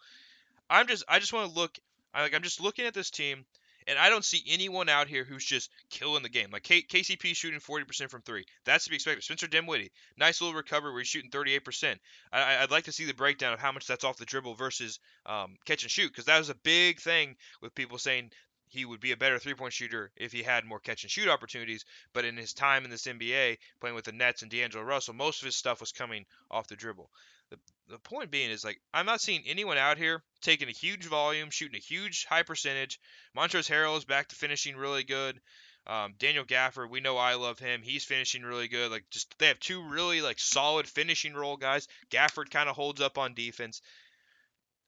I'm just I just want to look I like I'm just looking at this team and I don't see anyone out here who's just killing the game. Like K- KCP shooting 40% from three. That's to be expected. Spencer Dinwiddie, nice little recovery where he's shooting 38%. I, I'd like to see the breakdown of how much that's off the dribble versus um, catch and shoot because that was a big thing with people saying he would be a better three-point shooter if he had more catch and shoot opportunities. But in his time in this NBA, playing with the Nets and D'Angelo Russell, most of his stuff was coming off the dribble. The, the point being is like I'm not seeing anyone out here taking a huge volume, shooting a huge high percentage. Montrezl Harrell is back to finishing really good. Um, Daniel Gafford, we know I love him. He's finishing really good. Like just they have two really like solid finishing role guys. Gafford kind of holds up on defense.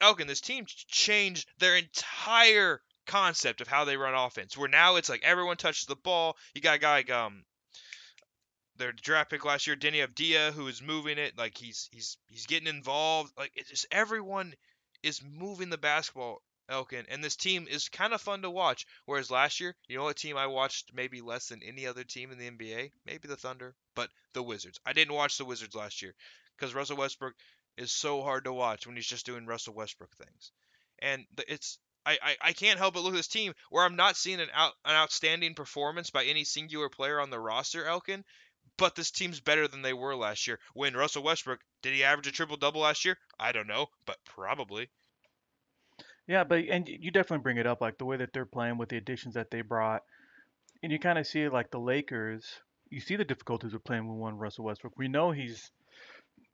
Elkin, this team changed their entire concept of how they run offense. Where now it's like everyone touches the ball. You got a guy like um their draft pick last year, Deni Avdija, who is moving it. Like he's he's he's getting involved. Like it's just everyone is moving the basketball, Elkin, and this team is kind of fun to watch. Whereas last year, you know what team I watched maybe less than any other team in the NBA? Maybe the Thunder, but the Wizards. I didn't watch the Wizards last year because Russell Westbrook is so hard to watch when he's just doing Russell Westbrook things. And it's I, I, I can't help but look at this team where I'm not seeing an out an outstanding performance by any singular player on the roster, Elkin. But this team's better than they were last year. When Russell Westbrook did he average a triple double last year? I don't know, but probably. Yeah, but and you definitely bring it up like the way that they're playing with the additions that they brought, and you kind of see like the Lakers. You see the difficulties of playing with one Russell Westbrook. We know he's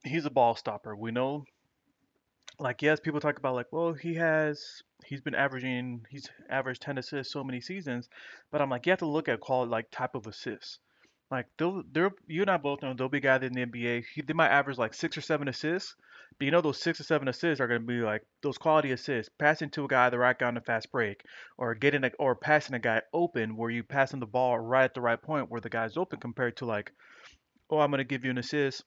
he's a ball stopper. We know, like yes, people talk about like, well, he has he's been averaging he's averaged 10 assists so many seasons, but I'm like you have to look at quality like type of assists. Like they'll they're you and I both know they'll be guys in the NBA. He, they might average like six or seven assists, but you know those six or seven assists are going to be like those quality assists, passing to a guy the right guy on a fast break, or getting a, or passing a guy open where you passing the ball right at the right point where the guy's open compared to like, oh I'm going to give you an assist.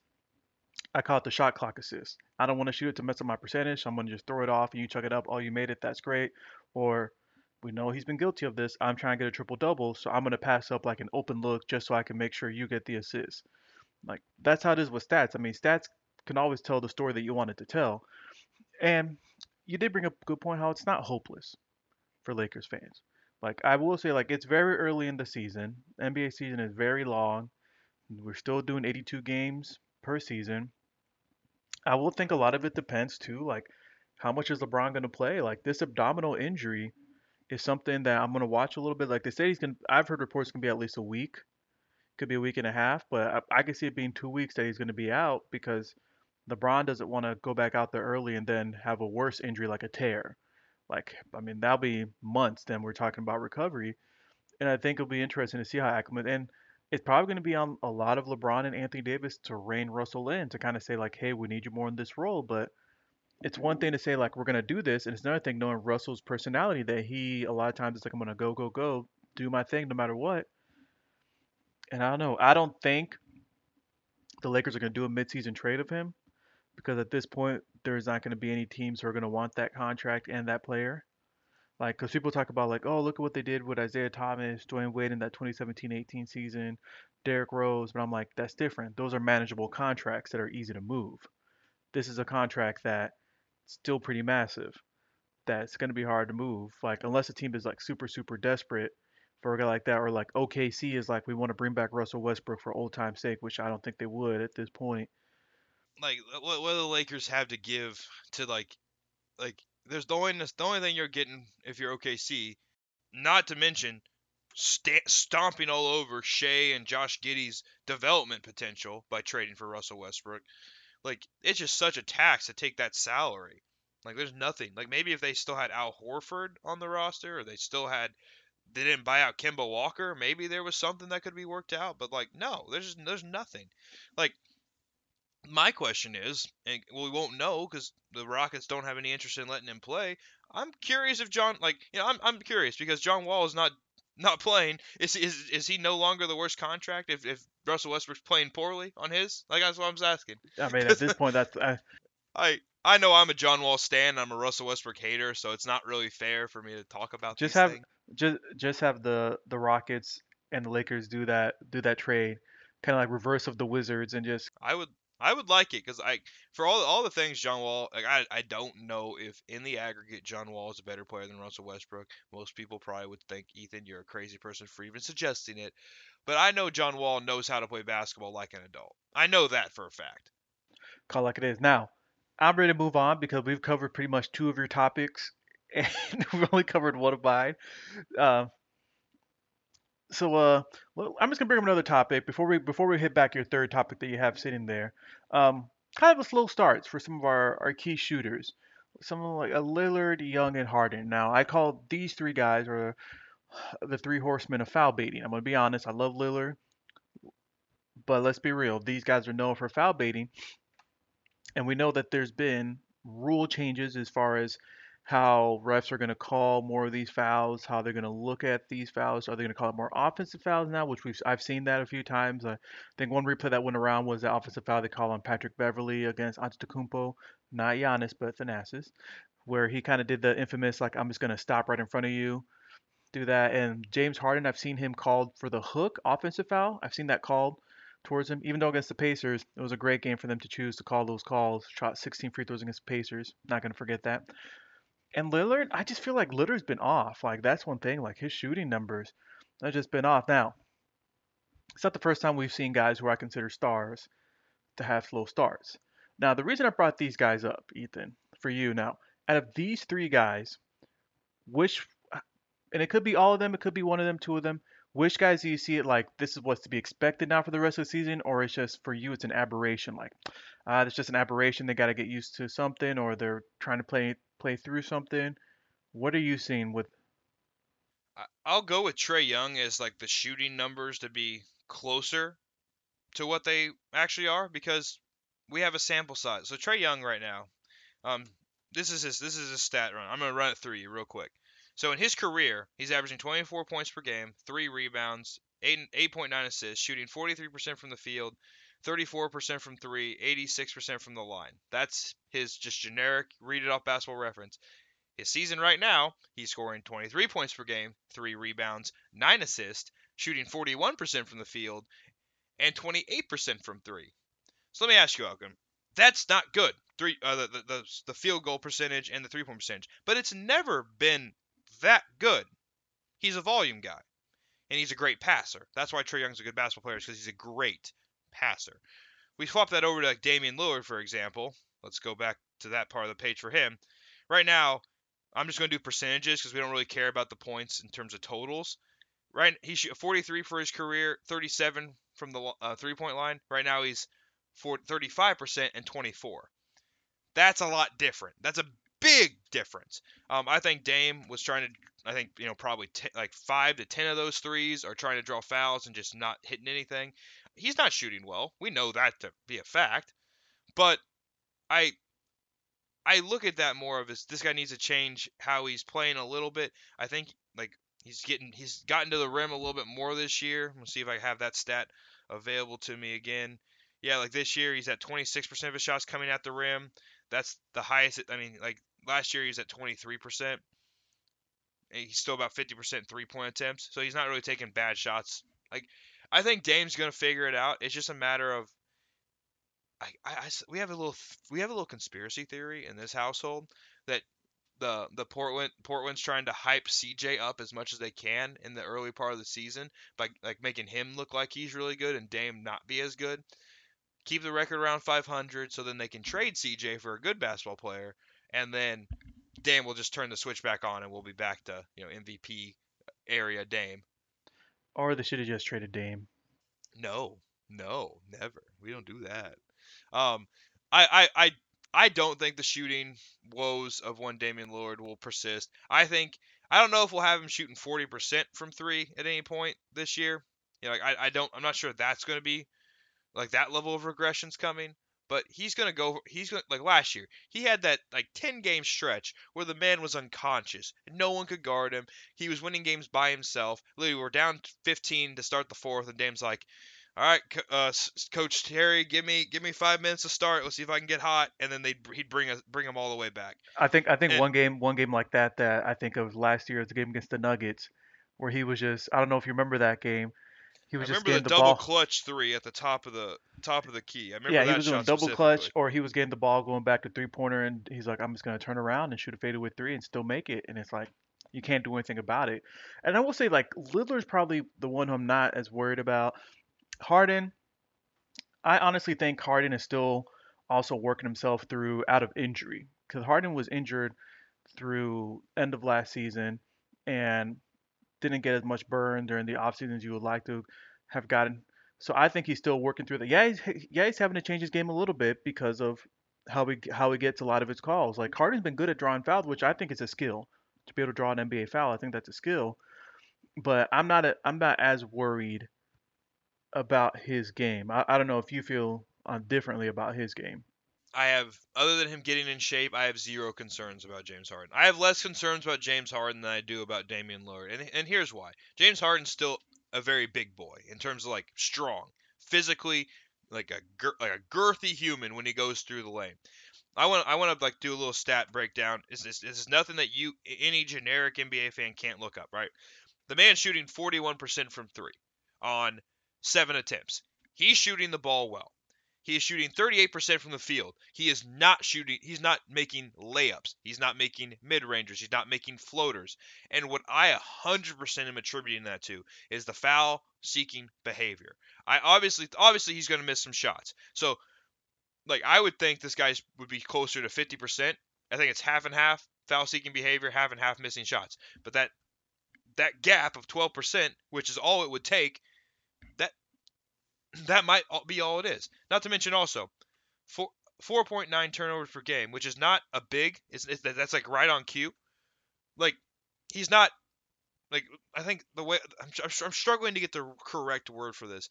I call it the shot clock assist. I don't want to shoot it to mess up my percentage. I'm going to just throw it off and you chuck it up. Oh, you made it. That's great. Or we know he's been guilty of this. I'm trying to get a triple double, so I'm going to pass up like an open look just so I can make sure you get the assist. Like that's how it is with stats. I mean, stats can always tell the story that you wanted to tell. And you did bring up a good point how it's not hopeless for Lakers fans. Like I will say, like it's very early in the season. NBA season is very long. We're still doing 82 games per season. I will think a lot of it depends too, like how much is LeBron going to play? Like this abdominal injury is something that I'm gonna watch a little bit. Like they say he's gonna. I've heard reports gonna be at least a week, could be a week and a half, but I, I can see it being two weeks that he's gonna be out because LeBron doesn't want to go back out there early and then have a worse injury like a tear. Like I mean that'll be months. Then we're talking about recovery, and I think it'll be interesting to see how acclimate and. It's probably going to be on a lot of LeBron and Anthony Davis to rein Russell in to kind of say like, hey, we need you more in this role, but it's one thing to say like we're gonna do this, and it's another thing knowing Russell's personality that he a lot of times it's like I'm gonna go go go do my thing no matter what. And I don't know. I don't think the Lakers are gonna do a midseason trade of him because at this point there's not gonna be any teams who are gonna want that contract and that player. Like, because people talk about like, oh, look at what they did with Isaiah Thomas, Dwyane Wade in that 2017-18 season, Derrick Rose, but I'm like, that's different. Those are manageable contracts that are easy to move. This is a contract that's still pretty massive. That's going to be hard to move. Like unless a team is like super super desperate for a guy like that, or like OKC is like we want to bring back Russell Westbrook for old time's sake, which I don't think they would at this point. Like what, what do the Lakers have to give to like like there's the only the only thing you're getting if you're OKC, not to mention st- stomping all over Shai and Josh Giddey's development potential by trading for Russell Westbrook. Like it's just such a tax to take that salary. Like there's nothing. Like maybe if they still had Al Horford on the roster, or they still had they didn't buy out Kemba Walker, maybe there was something that could be worked out. But like no, there's there's nothing. Like my question is, and well, we won't know because the Rockets don't have any interest in letting him play. I'm curious if John, like, you know, I'm, I'm curious because John Wall is not not playing. Is is is he no longer the worst contract if if Russell Westbrook's playing poorly on his? Like that's what I'm asking. I mean, at this point, that's I, I I know I'm a John Wall stan. I'm a Russell Westbrook hater, so it's not really fair for me to talk about. just have things. just just have the the Rockets and the Lakers do that do that trade, kind of like reverse of the Wizards, and just I would I would like it because I for all all the things John Wall like I I don't know if in the aggregate John Wall is a better player than Russell Westbrook. Most people probably would think Ethan you're a crazy person for even suggesting it, but I know John Wall knows how to play basketball like an adult. I know that for a fact. call it like it is. Now, I'm ready to move on because we've covered pretty much two of your topics, and we've only covered one of mine. Uh, so, uh, well, I'm just gonna bring up another topic before we before we hit back your third topic that you have sitting there. Um, kind of a slow starts for some of our, our key shooters. Someone like a Lillard, Young, and Harden. Now, I call these three guys or the three horsemen of foul baiting. I'm gonna be honest. I love Lillard, but let's be real. These guys are known for foul baiting, and we know that there's been rule changes as far as how refs are going to call more of these fouls, how they're going to look at these fouls. Are they going to call it more offensive fouls now? Which we've I've seen that a few times. I think one replay that went around was the offensive foul they called on Patrick Beverley against Antetokounmpo, not Giannis, but Thanasis, where he kind of did the infamous like I'm just going to stop right in front of you, do that. And James Harden, I've seen him called for the hook offensive foul. I've seen that called towards him. Even though against the Pacers, it was a great game for them to choose to call those calls. Shot 16 free throws against the Pacers. Not going to forget that. And Lillard, I just feel like Lillard's been off. Like that's one thing. Like his shooting numbers, have just been off. Now, it's not the first time we've seen guys who I consider stars to have slow starts. Now, the reason I brought these guys up, Ethan, for you now, out of these three guys, which, uh, and it could be all of them, it could be one of them, two of them, which guys do you see it like this is what's to be expected now for the rest of the season, or it's just for you it's an aberration? Like, uh, it's just an aberration. They got to get used to something, or they're trying to play play through something. What are you seeing with? I'll go with Trae Young as like the shooting numbers to be closer to what they actually are because we have a sample size. So Trae Young right now, um, this is his this is his stat run. I'm gonna run it through you real quick. So in his career, he's averaging 24 points per game, three rebounds, eight 8.9 assists, shooting 43% from the field, 34% from three, 86% from the line. That's his just generic read it off basketball reference. His season right now, he's scoring 23 points per game, three rebounds, nine assists, shooting 41% from the field, and 28% from three. So let me ask you, Elkin. That's not good. Three, uh, the, the the field goal percentage and the three point percentage, but it's never been that good. He's a volume guy, and he's a great passer. That's why Trae Young's a good basketball player, because he's a great passer. We swap that over to like Damian Lillard, for example. Let's go back to that part of the page for him. Right now, I'm just going to do percentages because we don't really care about the points in terms of totals. Right, he's 43 for his career, 37 from the uh, three-point line. Right now, he's 35% and 24. That's a lot different. That's a big difference. Um, I think Dame was trying to. I think you know probably t- like five to ten of those threes are trying to draw fouls and just not hitting anything. He's not shooting well. We know that to be a fact. But I I look at that more of as this guy needs to change how he's playing a little bit. I think like he's getting he's gotten to the rim a little bit more this year. We'll see if I have that stat available to me again. Yeah, like this year he's at 26% of his shots coming at the rim. That's the highest. I mean, like last year he was at 23%. He's still about 50% three point attempts, so he's not really taking bad shots. Like I think Dame's gonna figure it out. It's just a matter of I, I, I, we have a little we have a little conspiracy theory in this household that the the Portland Portland's trying to hype CJ up as much as they can in the early part of the season by like making him look like he's really good and Dame not be as good. Keep the record around 500 so then they can trade CJ for a good basketball player and then Dame will just turn the switch back on and we'll be back to, you know, MVP area Dame. Or they should have just traded Dame. No, no, never. We don't do that. Um, I, I, I, I don't think the shooting woes of one Damian Lillard will persist. I think I don't know if we'll have him shooting 40% from three at any point this year. You know, like I, I don't, I'm not sure that's going to be like that level of regression's coming. But he's gonna go. He's gonna like last year. He had that like 10 game stretch where the man was unconscious. No one could guard him. He was winning games by himself. Literally, we're down 15 to start the fourth, and Dame's like, all right, uh, Coach Terry, give me give me five minutes to start. Let's see if I can get hot, and then they he'd bring us bring them all the way back. I think I think and, one game one game like that that I think of last year is the game against the Nuggets, where he was just I don't know if you remember that game. He was I just getting the, the double ball. clutch three at the top of the top of the key. I remember yeah, he was doing double clutch, or he was getting the ball going back to three pointer, and he's like, I'm just gonna turn around and shoot a fadeaway three and still make it, and it's like you can't do anything about it. And I will say like Lillard's probably the one who I'm not as worried about. Harden, I honestly think Harden is still also working himself through out of injury because Harden was injured through end of last season and didn't get as much burn during the off season as you would like to have gotten. So I think he's still working through that. Yeah, he's, yeah, he's having to change his game a little bit because of how he how he gets a lot of his calls. Like Harden's been good at drawing fouls, which I think is a skill to be able to draw an NBA foul. I think that's a skill. But I'm not a, I'm not as worried about his game. I, I don't know if you feel uh, differently about his game. I have, other than him getting in shape, I have zero concerns about James Harden. I have less concerns about James Harden than I do about Damian Lillard, and and here's why: James Harden's still a very big boy in terms of like strong, physically, like a like a girthy human when he goes through the lane. I want I want to like do a little stat breakdown. Is this is nothing that you any generic NBA fan can't look up, right? The man shooting 41% from three on seven attempts. He's shooting the ball well. He is shooting 38% from the field. He is not shooting, he's not making layups. He's not making mid rangers. He's not making floaters. And what I 100% am attributing that to is the foul seeking behavior. I obviously, obviously, he's going to miss some shots. So, like, I would think this guy's would be closer to 50%. I think it's half and half foul seeking behavior, half and half missing shots. But that that gap of 12%, which is all it would take, that might be all it is. Not to mention also, four, 4.9 turnovers per game, which is not a big. That's like right on cue. Like he's not like I think the way I'm, I'm struggling to get the correct word for this,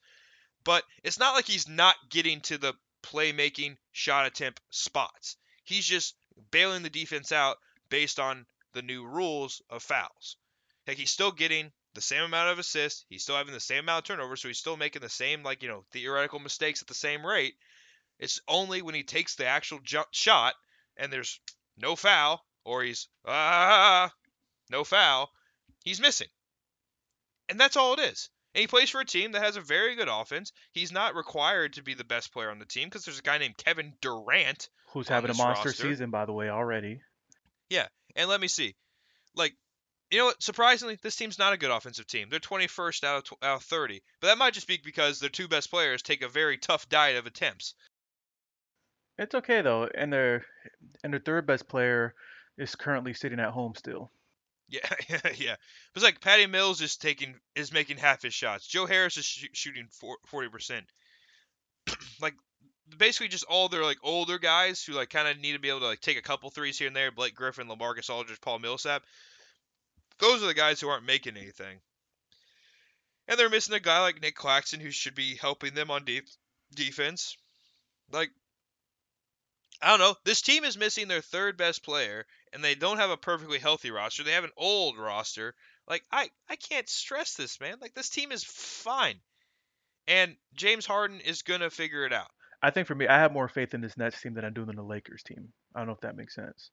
but it's not like he's not getting to the playmaking shot attempt spots. He's just bailing the defense out based on the new rules of fouls. Like he's still getting the same amount of assists. He's still having the same amount of turnovers, so he's still making the same like you know theoretical mistakes at the same rate. It's only when he takes the actual jump shot and there's no foul or he's ah no foul, he's missing. And that's all it is. And he plays for a team that has a very good offense. He's not required to be the best player on the team because there's a guy named Kevin Durant who's having a monster roster. season by the way already. Yeah, and let me see. Like you know what? Surprisingly, this team's not a good offensive team. They're 21st out of, tw- out of 30. But that might just be because their two best players take a very tough diet of attempts. It's okay though, and their and their third best player is currently sitting at home still. Yeah, yeah. It's like Patty Mills is taking is making half his shots. Joe Harris is sh- shooting forty percent. like basically just all their like older guys who like kind of need to be able to like take a couple threes here and there. Blake Griffin, LaMarcus Aldridge, Paul Millsap. Those are the guys who aren't making anything. And they're missing a guy like Nick Claxton who should be helping them on de- defense. Like, I don't know. This team is missing their third best player, and they don't have a perfectly healthy roster. They have an old roster. Like, I, I can't stress this, man. Like, this team is fine. And James Harden is going to figure it out. I think for me, I have more faith in this Nets team than I do in the Lakers team. I don't know if that makes sense.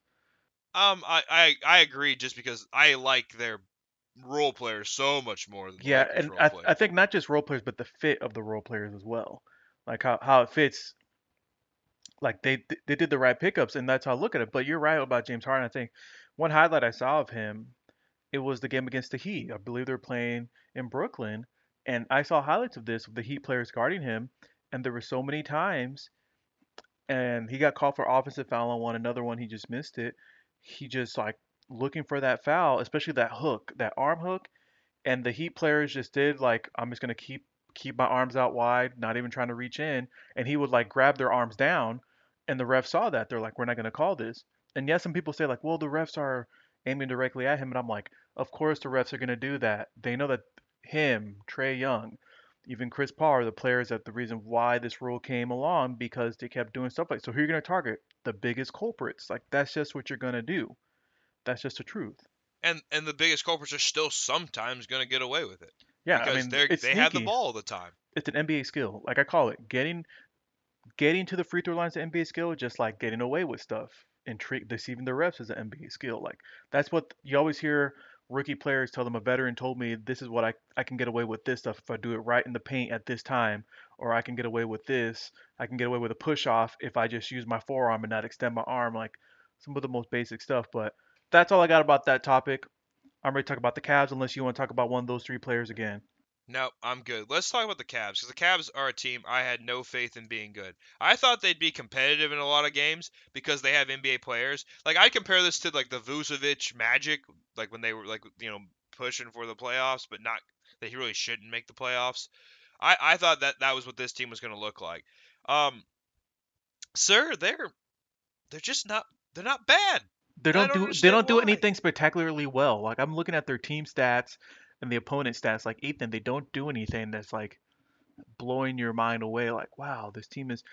Um, I, I, I agree just because I like their role players so much more than yeah, and I, I think not just role players, but the fit of the role players as well, like how, how it fits. Like they they did the right pickups, and that's how I look at it. But you're right about James Harden. I think one highlight I saw of him, it was the game against the Heat. I believe they're playing in Brooklyn, and I saw highlights of this with the Heat players guarding him, and there were so many times, and he got called for offensive foul on one, another one he just missed it, he just like looking for that foul, especially that hook, that arm hook. And the Heat players just did like, I'm just gonna keep keep my arms out wide, not even trying to reach in. And he would like grab their arms down, and the refs saw that. They're like, we're not gonna call this. And yes, some people say like, well, the refs are aiming directly at him, and I'm like, of course the refs are gonna do that. They know that him, Trae Young, even Chris Paul the players that the reason why this rule came along because they kept doing stuff like so who are you going to target? The biggest culprits. Like that's just what you're going to do. That's just the truth. And and the biggest culprits are still sometimes going to get away with it yeah because I mean, they they have the ball all the time. It's an NBA skill. Like I call it getting getting to the free throw line is an NBA skill just like getting away with stuff and treat deceiving the refs is an NBA skill. Like that's what you always hear rookie players tell them a veteran told me this is what I, I can get away with this stuff if I do it right in the paint at this time, or I can get away with this. I can get away with a push off if I just use my forearm and not extend my arm, like some of the most basic stuff. But that's all I got about that topic. I'm ready to talk about the Cavs unless you want to talk about one of those three players again. No, I'm good. Let's talk about the Cavs because the Cavs are a team I had no faith in being good. I thought they'd be competitive in a lot of games because they have NBA players. Like I compare this to like the Vucevic Magic, like when they were like you know pushing for the playoffs, but not that he really shouldn't make the playoffs. I I thought that that was what this team was going to look like. Um, sir, they're they're just not they're not bad. They don't, don't do they don't why. do anything spectacularly well. Like I'm looking at their team stats and the opponent stats like Ethan, they don't do anything that's like blowing your mind away. Like, wow, this team is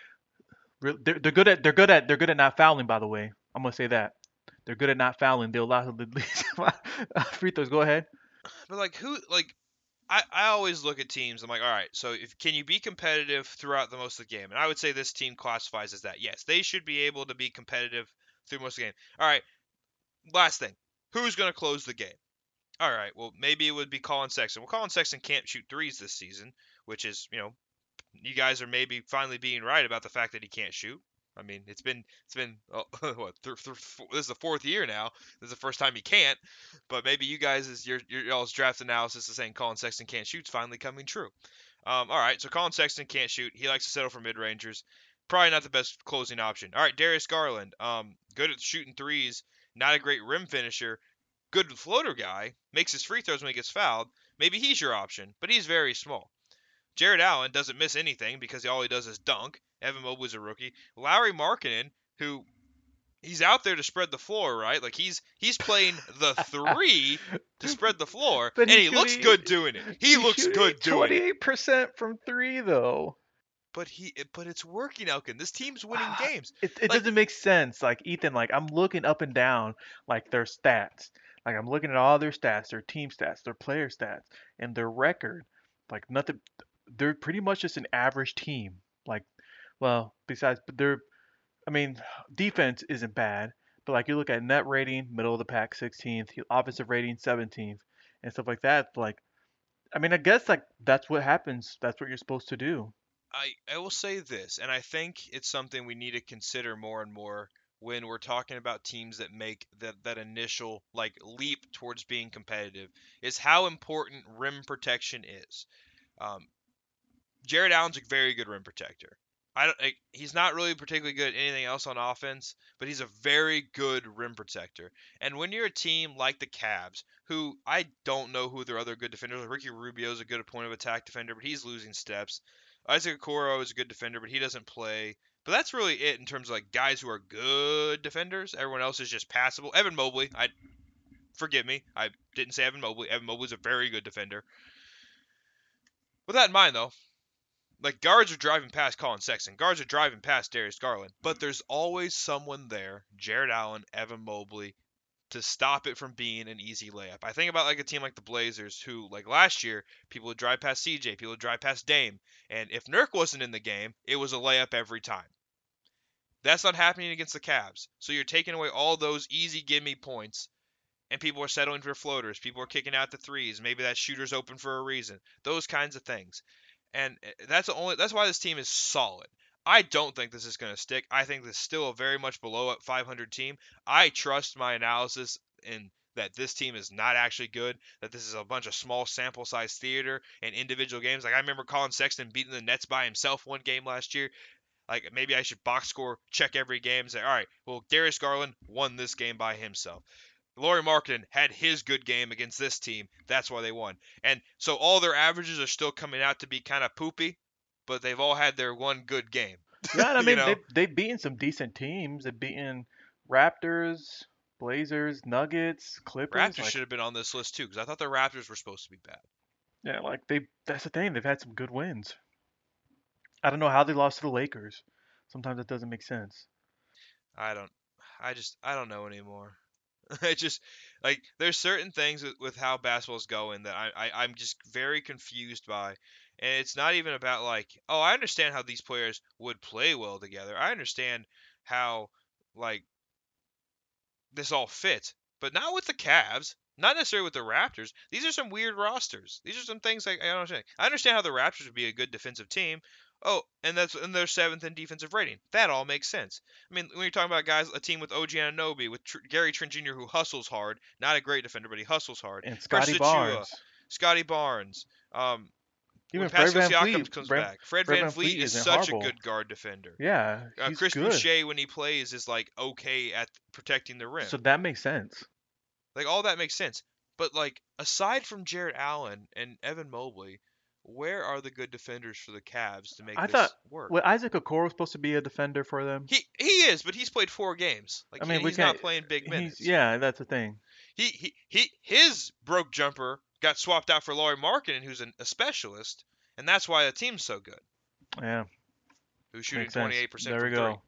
they're, they're good at they're good at they're good at not fouling. By the way, I'm gonna say that they're good at not fouling. They'll allow the least free throws. Go ahead. But like who like I, I always look at teams. I'm like, all right, so if can you be competitive throughout the most of the game? And I would say this team classifies as that. Yes, they should be able to be competitive through most of the game. All right, last thing, who's going to close the game? All right, well, maybe it would be Collin Sexton. Well, Collin Sexton can't shoot threes this season, which is, you know, you guys are maybe finally being right about the fact that he can't shoot. I mean, it's been it's been oh, what th- th- four, this is the fourth year now. This is the first time he can't. But maybe you guys is your your y'all's draft analysis is saying Collin Sexton can't shoot's finally coming true. Um, all right, so Collin Sexton can't shoot. He likes to settle for mid rangers. Probably not the best closing option. All right, Darius Garland, um, good at shooting threes. Not a great rim finisher. Good floater guy. Makes his free throws when he gets fouled. Maybe he's your option, but he's very small. Jarrett Allen doesn't miss anything because all he does is dunk. Evan Mobley's a rookie. Lauri Markkanen, who he's out there to spread the floor, right? Like he's he's playing the three to spread the floor, But and he's he looks shooting- good doing it. He looks good doing it. Twenty-eight percent from three, though. But he but it's working, Elkin. This team's winning Ah, games. It, it Like- doesn't make sense. Like Ethan, like I'm looking up and down, like their stats. Like I'm looking at all their stats, their team stats, their player stats, and their record. Like nothing. They're pretty much just an average team. Like, well, besides, but they're. I mean, defense isn't bad, but like you look at net rating, middle of the pack, 16th, offensive rating, 17th, and stuff like that. Like, I mean, I guess like that's what happens. That's what you're supposed to do. I, I will say this, and I think it's something we need to consider more and more when we're talking about teams that make that, that initial like leap towards being competitive is how important rim protection is. Um, Jarrett Allen's a very good rim protector. I don't, like, he's not really particularly good at anything else on offense, but he's a very good rim protector. And when you're a team like the Cavs, who I don't know who their other good defenders are, Ricky Rubio is a good point of attack defender, but he's losing steps. Isaac Okoro is a good defender, but he doesn't play. But that's really it in terms of like guys who are good defenders. Everyone else is just passable. Evan Mobley, I forgive me, I didn't say Evan Mobley. Evan Mobley's a very good defender. With that in mind, though, like guards are driving past Collin Sexton, guards are driving past Darius Garland, but there's always someone there, Jarrett Allen, Evan Mobley, to stop it from being an easy layup. I think about like a team like the Blazers, who like last year, people would drive past CJ, people would drive past Dame, and if Nurk wasn't in the game, it was a layup every time. That's not happening against the Cavs. So you're taking away all those easy gimme points, and people are settling for floaters. People are kicking out the threes. Maybe that shooter's open for a reason. Those kinds of things. And eh, that's the only that's why this team is solid. I don't think this is going to stick. I think this is still a very much below a 500 team. I trust my analysis in that this team is not actually good, that this is a bunch of small sample size theater and individual games. Like I remember Collin Sexton beating the Nets by himself one game last year. Like maybe I should box score check every game and say, all right, well Darius Garland won this game by himself. Lauri Markkanen had his good game against this team. That's why they won. And so all their averages are still coming out to be kind of poopy, but they've all had their one good game. Yeah, I You mean know? they they've beaten some decent teams. They've beaten Raptors, Blazers, Nuggets, Clippers. Raptors like, should have been on this list too, because I thought the Raptors were supposed to be bad. yeah, like they that's the thing. They've had some good wins. I don't know how they lost to the Lakers. Sometimes it doesn't make sense. I don't. I just. I don't know anymore. I just like there's certain things with, how basketball's going that I, I I'm just very confused by, and it's not even about like oh I understand how these players would play well together. I understand how like this all fits, but not with the Cavs. Not necessarily with the Raptors. These are some weird rosters. These are some things like I don't understand. I understand how the Raptors would be a good defensive team. Oh, and that's and they're seventh in defensive rating. That all makes sense. I mean, when you're talking about guys, a team with OG Anunoby, with Tr- Gary Trent Jr., who hustles hard, not a great defender, but he hustles hard. And Scottie Barnes, Scottie Barnes, um, even when Fred Pascal Van Siakam Fleet. comes Fred- back, Fred, Fred VanVleet Fleet is isn't such horrible. a good guard defender. Yeah, Uh, Chris good. Boucher, when he plays, is like okay at protecting the rim. So that makes sense. Like all that makes sense. But like aside from Jarrett Allen and Evan Mobley, where are the good defenders for the Cavs to make I this thought- work? Well, Isaac Okoro was supposed to be a defender for them. He he is, but he's played four games. Like I mean, he- he's not playing big minutes. yeah, that's the thing. He he he his broke jumper got swapped out for Lauri Markkanen, who's an, a specialist, and that's why the team's so good. Yeah, Who's shooting 28 percent There we three. go.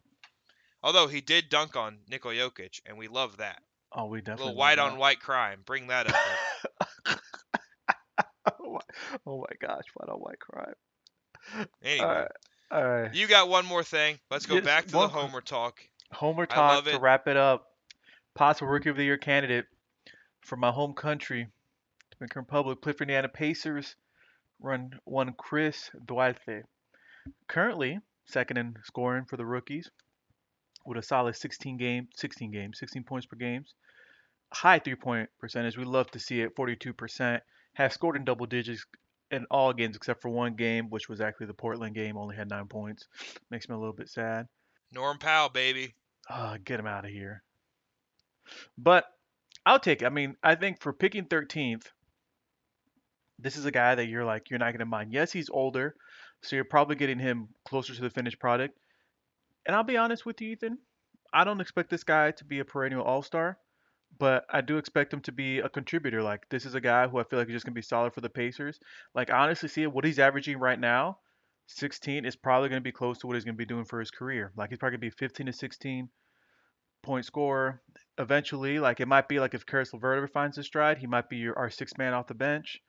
Although he did dunk on Nikola Jokic, and we love that. Oh, we A definitely. little white on white crime. Bring that up. Oh, my, oh my gosh, white on white crime. anyway, All right, all right. you got one more thing. Let's go back to the Homer talk. Homer talk to it. wrap it up. Possible Rookie of the Year candidate for my home country, Dominican Republic, Clifford Indiana Pacers, run one Chris Duarte. Currently, second in scoring for the rookies with a solid 16 game, 16 games, 16 points per games. High three point percentage. We love to see it, 42%. Has scored in double digits in all games except for one game, which was actually the Portland game. Only had nine points. Makes me a little bit sad. Norm Powell, baby. Uh, get him out of here. But I'll take it. I mean, I think for picking 13th, this is a guy that you're like, you're not going to mind. Yes, he's older, so you're probably getting him closer to the finished product. And I'll be honest with you, Ethan. I don't expect this guy to be a perennial all star, but I do expect him to be a contributor. Like, this is a guy who I feel like is just to be solid for the Pacers. Like, honestly see what he's averaging right now 16 is probably to be close to what he's to be doing for his career. Like, he's probably to be 15 to 16 point scorer eventually. Like, it might be like if Caris LeVert ever finds his stride, he might be your, our sixth man off the bench.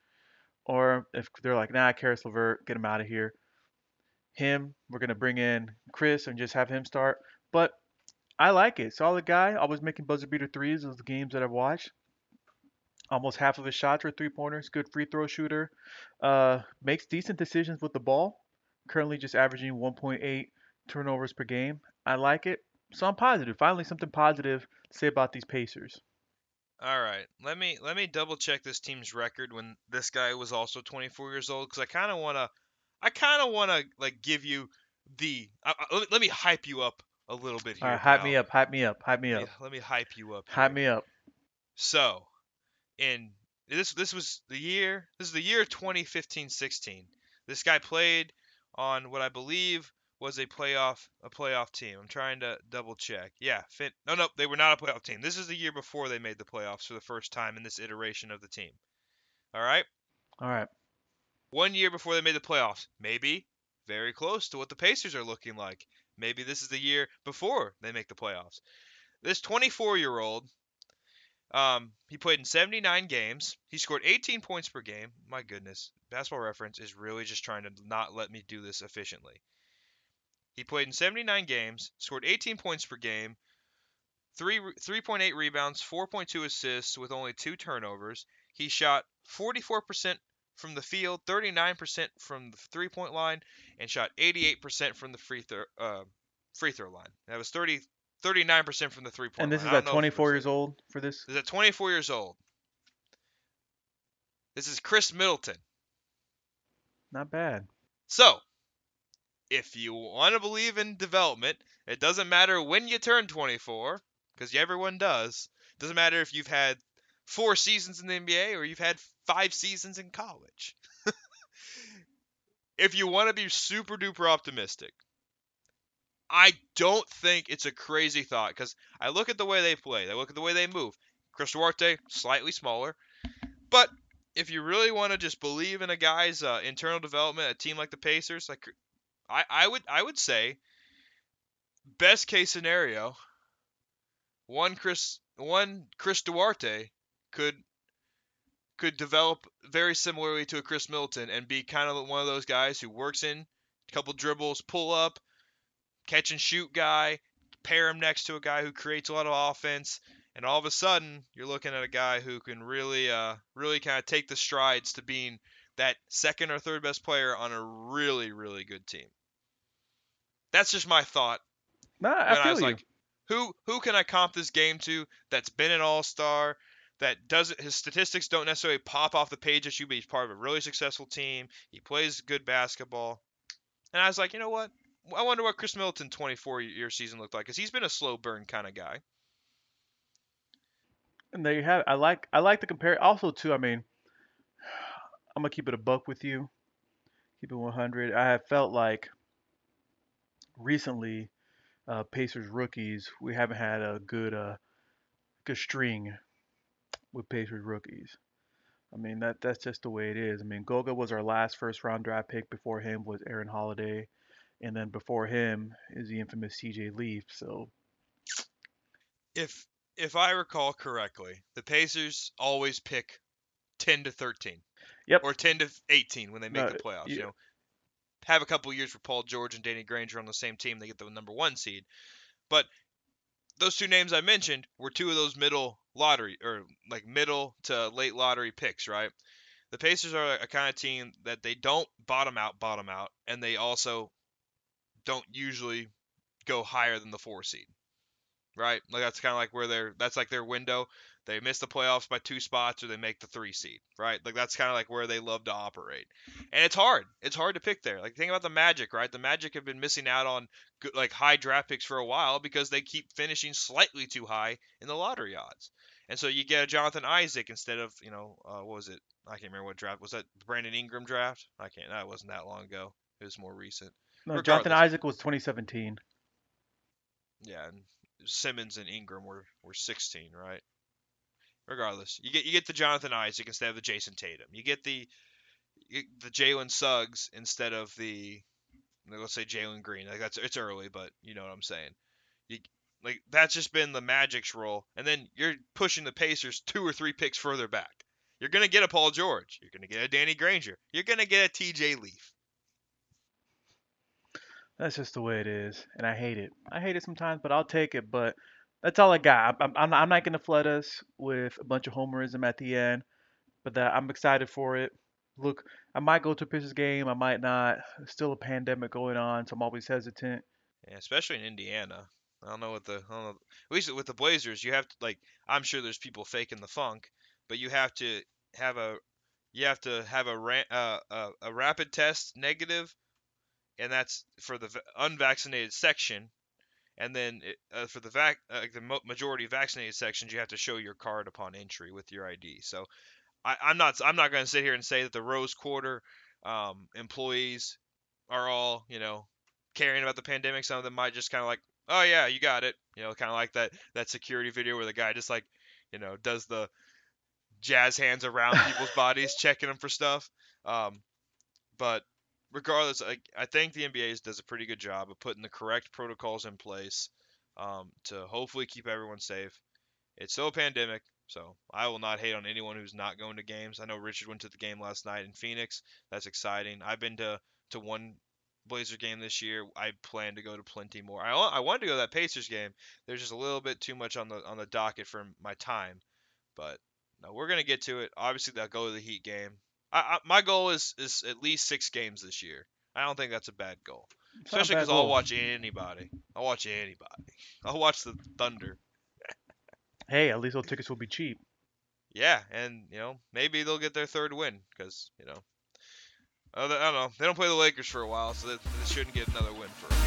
Or if they're like, nah, Caris LeVert, get him out of here. Him, we're gonna bring in Chris and just have him start. But I like it. Solid guy. Always making buzzer beater threes the games that I've watched. Almost half of his shots were three pointers. Good free throw shooter. Uh, makes decent decisions with the ball. Currently just averaging 1.8 turnovers per game. I like it. So I'm positive. Finally, something positive to say about these Pacers. All right, let me let me double check this team's record when this guy was also 24 years old because I kind of want to I kind of want to like give you the uh, let, me, let me hype you up a little bit here. All right, hype me up, hype me up, hype me up, let me hype you up. hype me up. So, in this this was the year this is the year 2015-16. This guy played on what I believe was a playoff a playoff team. I'm trying to double check. Yeah, fin- no no, they were not a playoff team. This is the year before they made the playoffs for the first time in this iteration of the team. All right? All right. One year before they made the playoffs. Maybe very close to what the Pacers are looking like. Maybe this is the year before they make the playoffs. This 24-year-old um, he played in 79 games. He scored 18 points per game. My goodness, Basketball Reference is really just trying to not let me do this efficiently. He played in 79 games, scored 18 points per game, 3 3.8 rebounds, 4.2 assists with only 2 turnovers. He shot 44% from the field, 39% from the three-point line, and shot 88% from the free throw uh, free throw line. That was 30 39% from the three point. And this line. is at don't know if it 24 years old for this. This is at 24 years old. This is Khris Middleton. Not bad. So, if you want to believe in development, it doesn't matter when you turn 24, because everyone does. It doesn't matter if you've had four seasons in the NBA or you've had five seasons in college. if you want to be super duper optimistic, I don't think it's a crazy thought because I look at the way they play, I look at the way they move. Chris Duarte, slightly smaller, but if you really want to just believe in a guy's uh, internal development, a team like the Pacers, like I, I would I would say best case scenario, one Chris one Chris Duarte could could develop very similarly to a Khris Middleton and be kind of one of those guys who works in a couple dribbles, pull up, catch and shoot guy, pair him next to a guy who creates a lot of offense, and all of a sudden you're looking at a guy who can really uh really kind of take the strides to being that second or third best player on a really really good team. That's just my thought Nah, I I, was you. like, who who can I comp this game to that's been an all star, that doesn't his statistics don't necessarily pop off the page at you, but he's part of a really successful team. He plays good basketball. And I was like, you know what? I wonder what Khris Middleton 24 year season looked like, because he's been a slow burn kind of guy. And there you have it. I like I like the compare. Also, too, I mean, I'm gonna keep it a buck with you. Keep it 100. I have felt like recently, uh, Pacers rookies, we haven't had a good uh good string with Pacers rookies. I mean that that's just the way it is. I mean Goga was our last first round draft pick. Before him was Aaron Holiday, and then before him is the infamous T.J. Leaf. So If if I recall correctly, the Pacers always pick 10 to 13. Yep. Or 10 to 18 when they make No, the playoffs. you- You know, have a couple years for Paul George and Danny Granger on the same team, they get the number one seed. But those two names I mentioned were two of those middle lottery or like middle to late lottery picks, right? The Pacers are a kind of team that they don't bottom out, bottom out, and they also don't usually go higher than the four seed, right? Like that's kind of like where they're that's like their window. They miss the playoffs by two spots, or they make the three seed, right? Like that's kind of like where they love to operate, and it's hard. It's hard to pick there. Like think about the Magic, right? The Magic have been missing out on good, like high draft picks for a while because they keep finishing slightly too high in the lottery odds, and so you get a Jonathan Isaac instead of you know uh, what was it? I can't remember what draft was that. The Brandon Ingram draft? I can't. That wasn't that long ago. It was more recent. No, Jonathan Isaac was 2017. Yeah, and Simmons and Ingram were, were 16, right? Regardless, you get you get the Jonathan Isaac instead of the Jayson Tatum. You get the you, the Jalen Suggs instead of the let's say Jalen Green. Like that's it's early, but you know what I'm saying. You like that's just been the Magic's role, and then you're pushing the Pacers two or three picks further back. You're gonna get a Paul George. You're gonna get a Danny Granger. You're gonna get a T.J. Leaf. That's just the way it is, and I hate it. I hate it sometimes, but I'll take it. But that's all I got. I'm, I'm, I'm not going to flood us with a bunch of homerism at the end, but that I'm excited for it. Look, I might go to a Pacers game. I might not. There's still a pandemic going on, so I'm always hesitant. Yeah, especially in Indiana. I don't know what the I don't know, at least with the Blazers, you have to like I'm sure there's people faking the funk, but you have to have a you have to have a ra- uh, a, a rapid test negative, and that's for the va- unvaccinated section, and then it, uh, for the vac uh, the mo- majority vaccinated sections, you have to show your card upon entry with your ID. So I, I'm not I'm not going to sit here and say that the Rose Quarter um, employees are all you know caring about the pandemic. Some of them might just kind of like, oh yeah, you got it. You know, kind of like that that security video where the guy just like, you know, does the jazz hands around people's bodies, checking them for stuff. Um, but regardless, I, I think the NBA does a pretty good job of putting the correct protocols in place um, to hopefully keep everyone safe. It's still a pandemic, so I will not hate on anyone who's not going to games. I know Richard went to the game last night in Phoenix. That's exciting. I've been to to one Blazer game this year. I plan to go to plenty more. I, I wanted to go to that Pacers game. There's just a little bit too much on the on the docket for my time, but no, we're gonna get to it. Obviously, they'll go to the Heat game. I, I, my goal is is at least six games this year. I don't think that's a bad goal, It's especially because I'll watch anybody. I'll watch anybody. I'll watch the Thunder. Hey, at least those tickets will be cheap. Yeah, and you know maybe they'll get their third win because you know I don't know they don't play the Lakers for a while, so they, they shouldn't get another win for.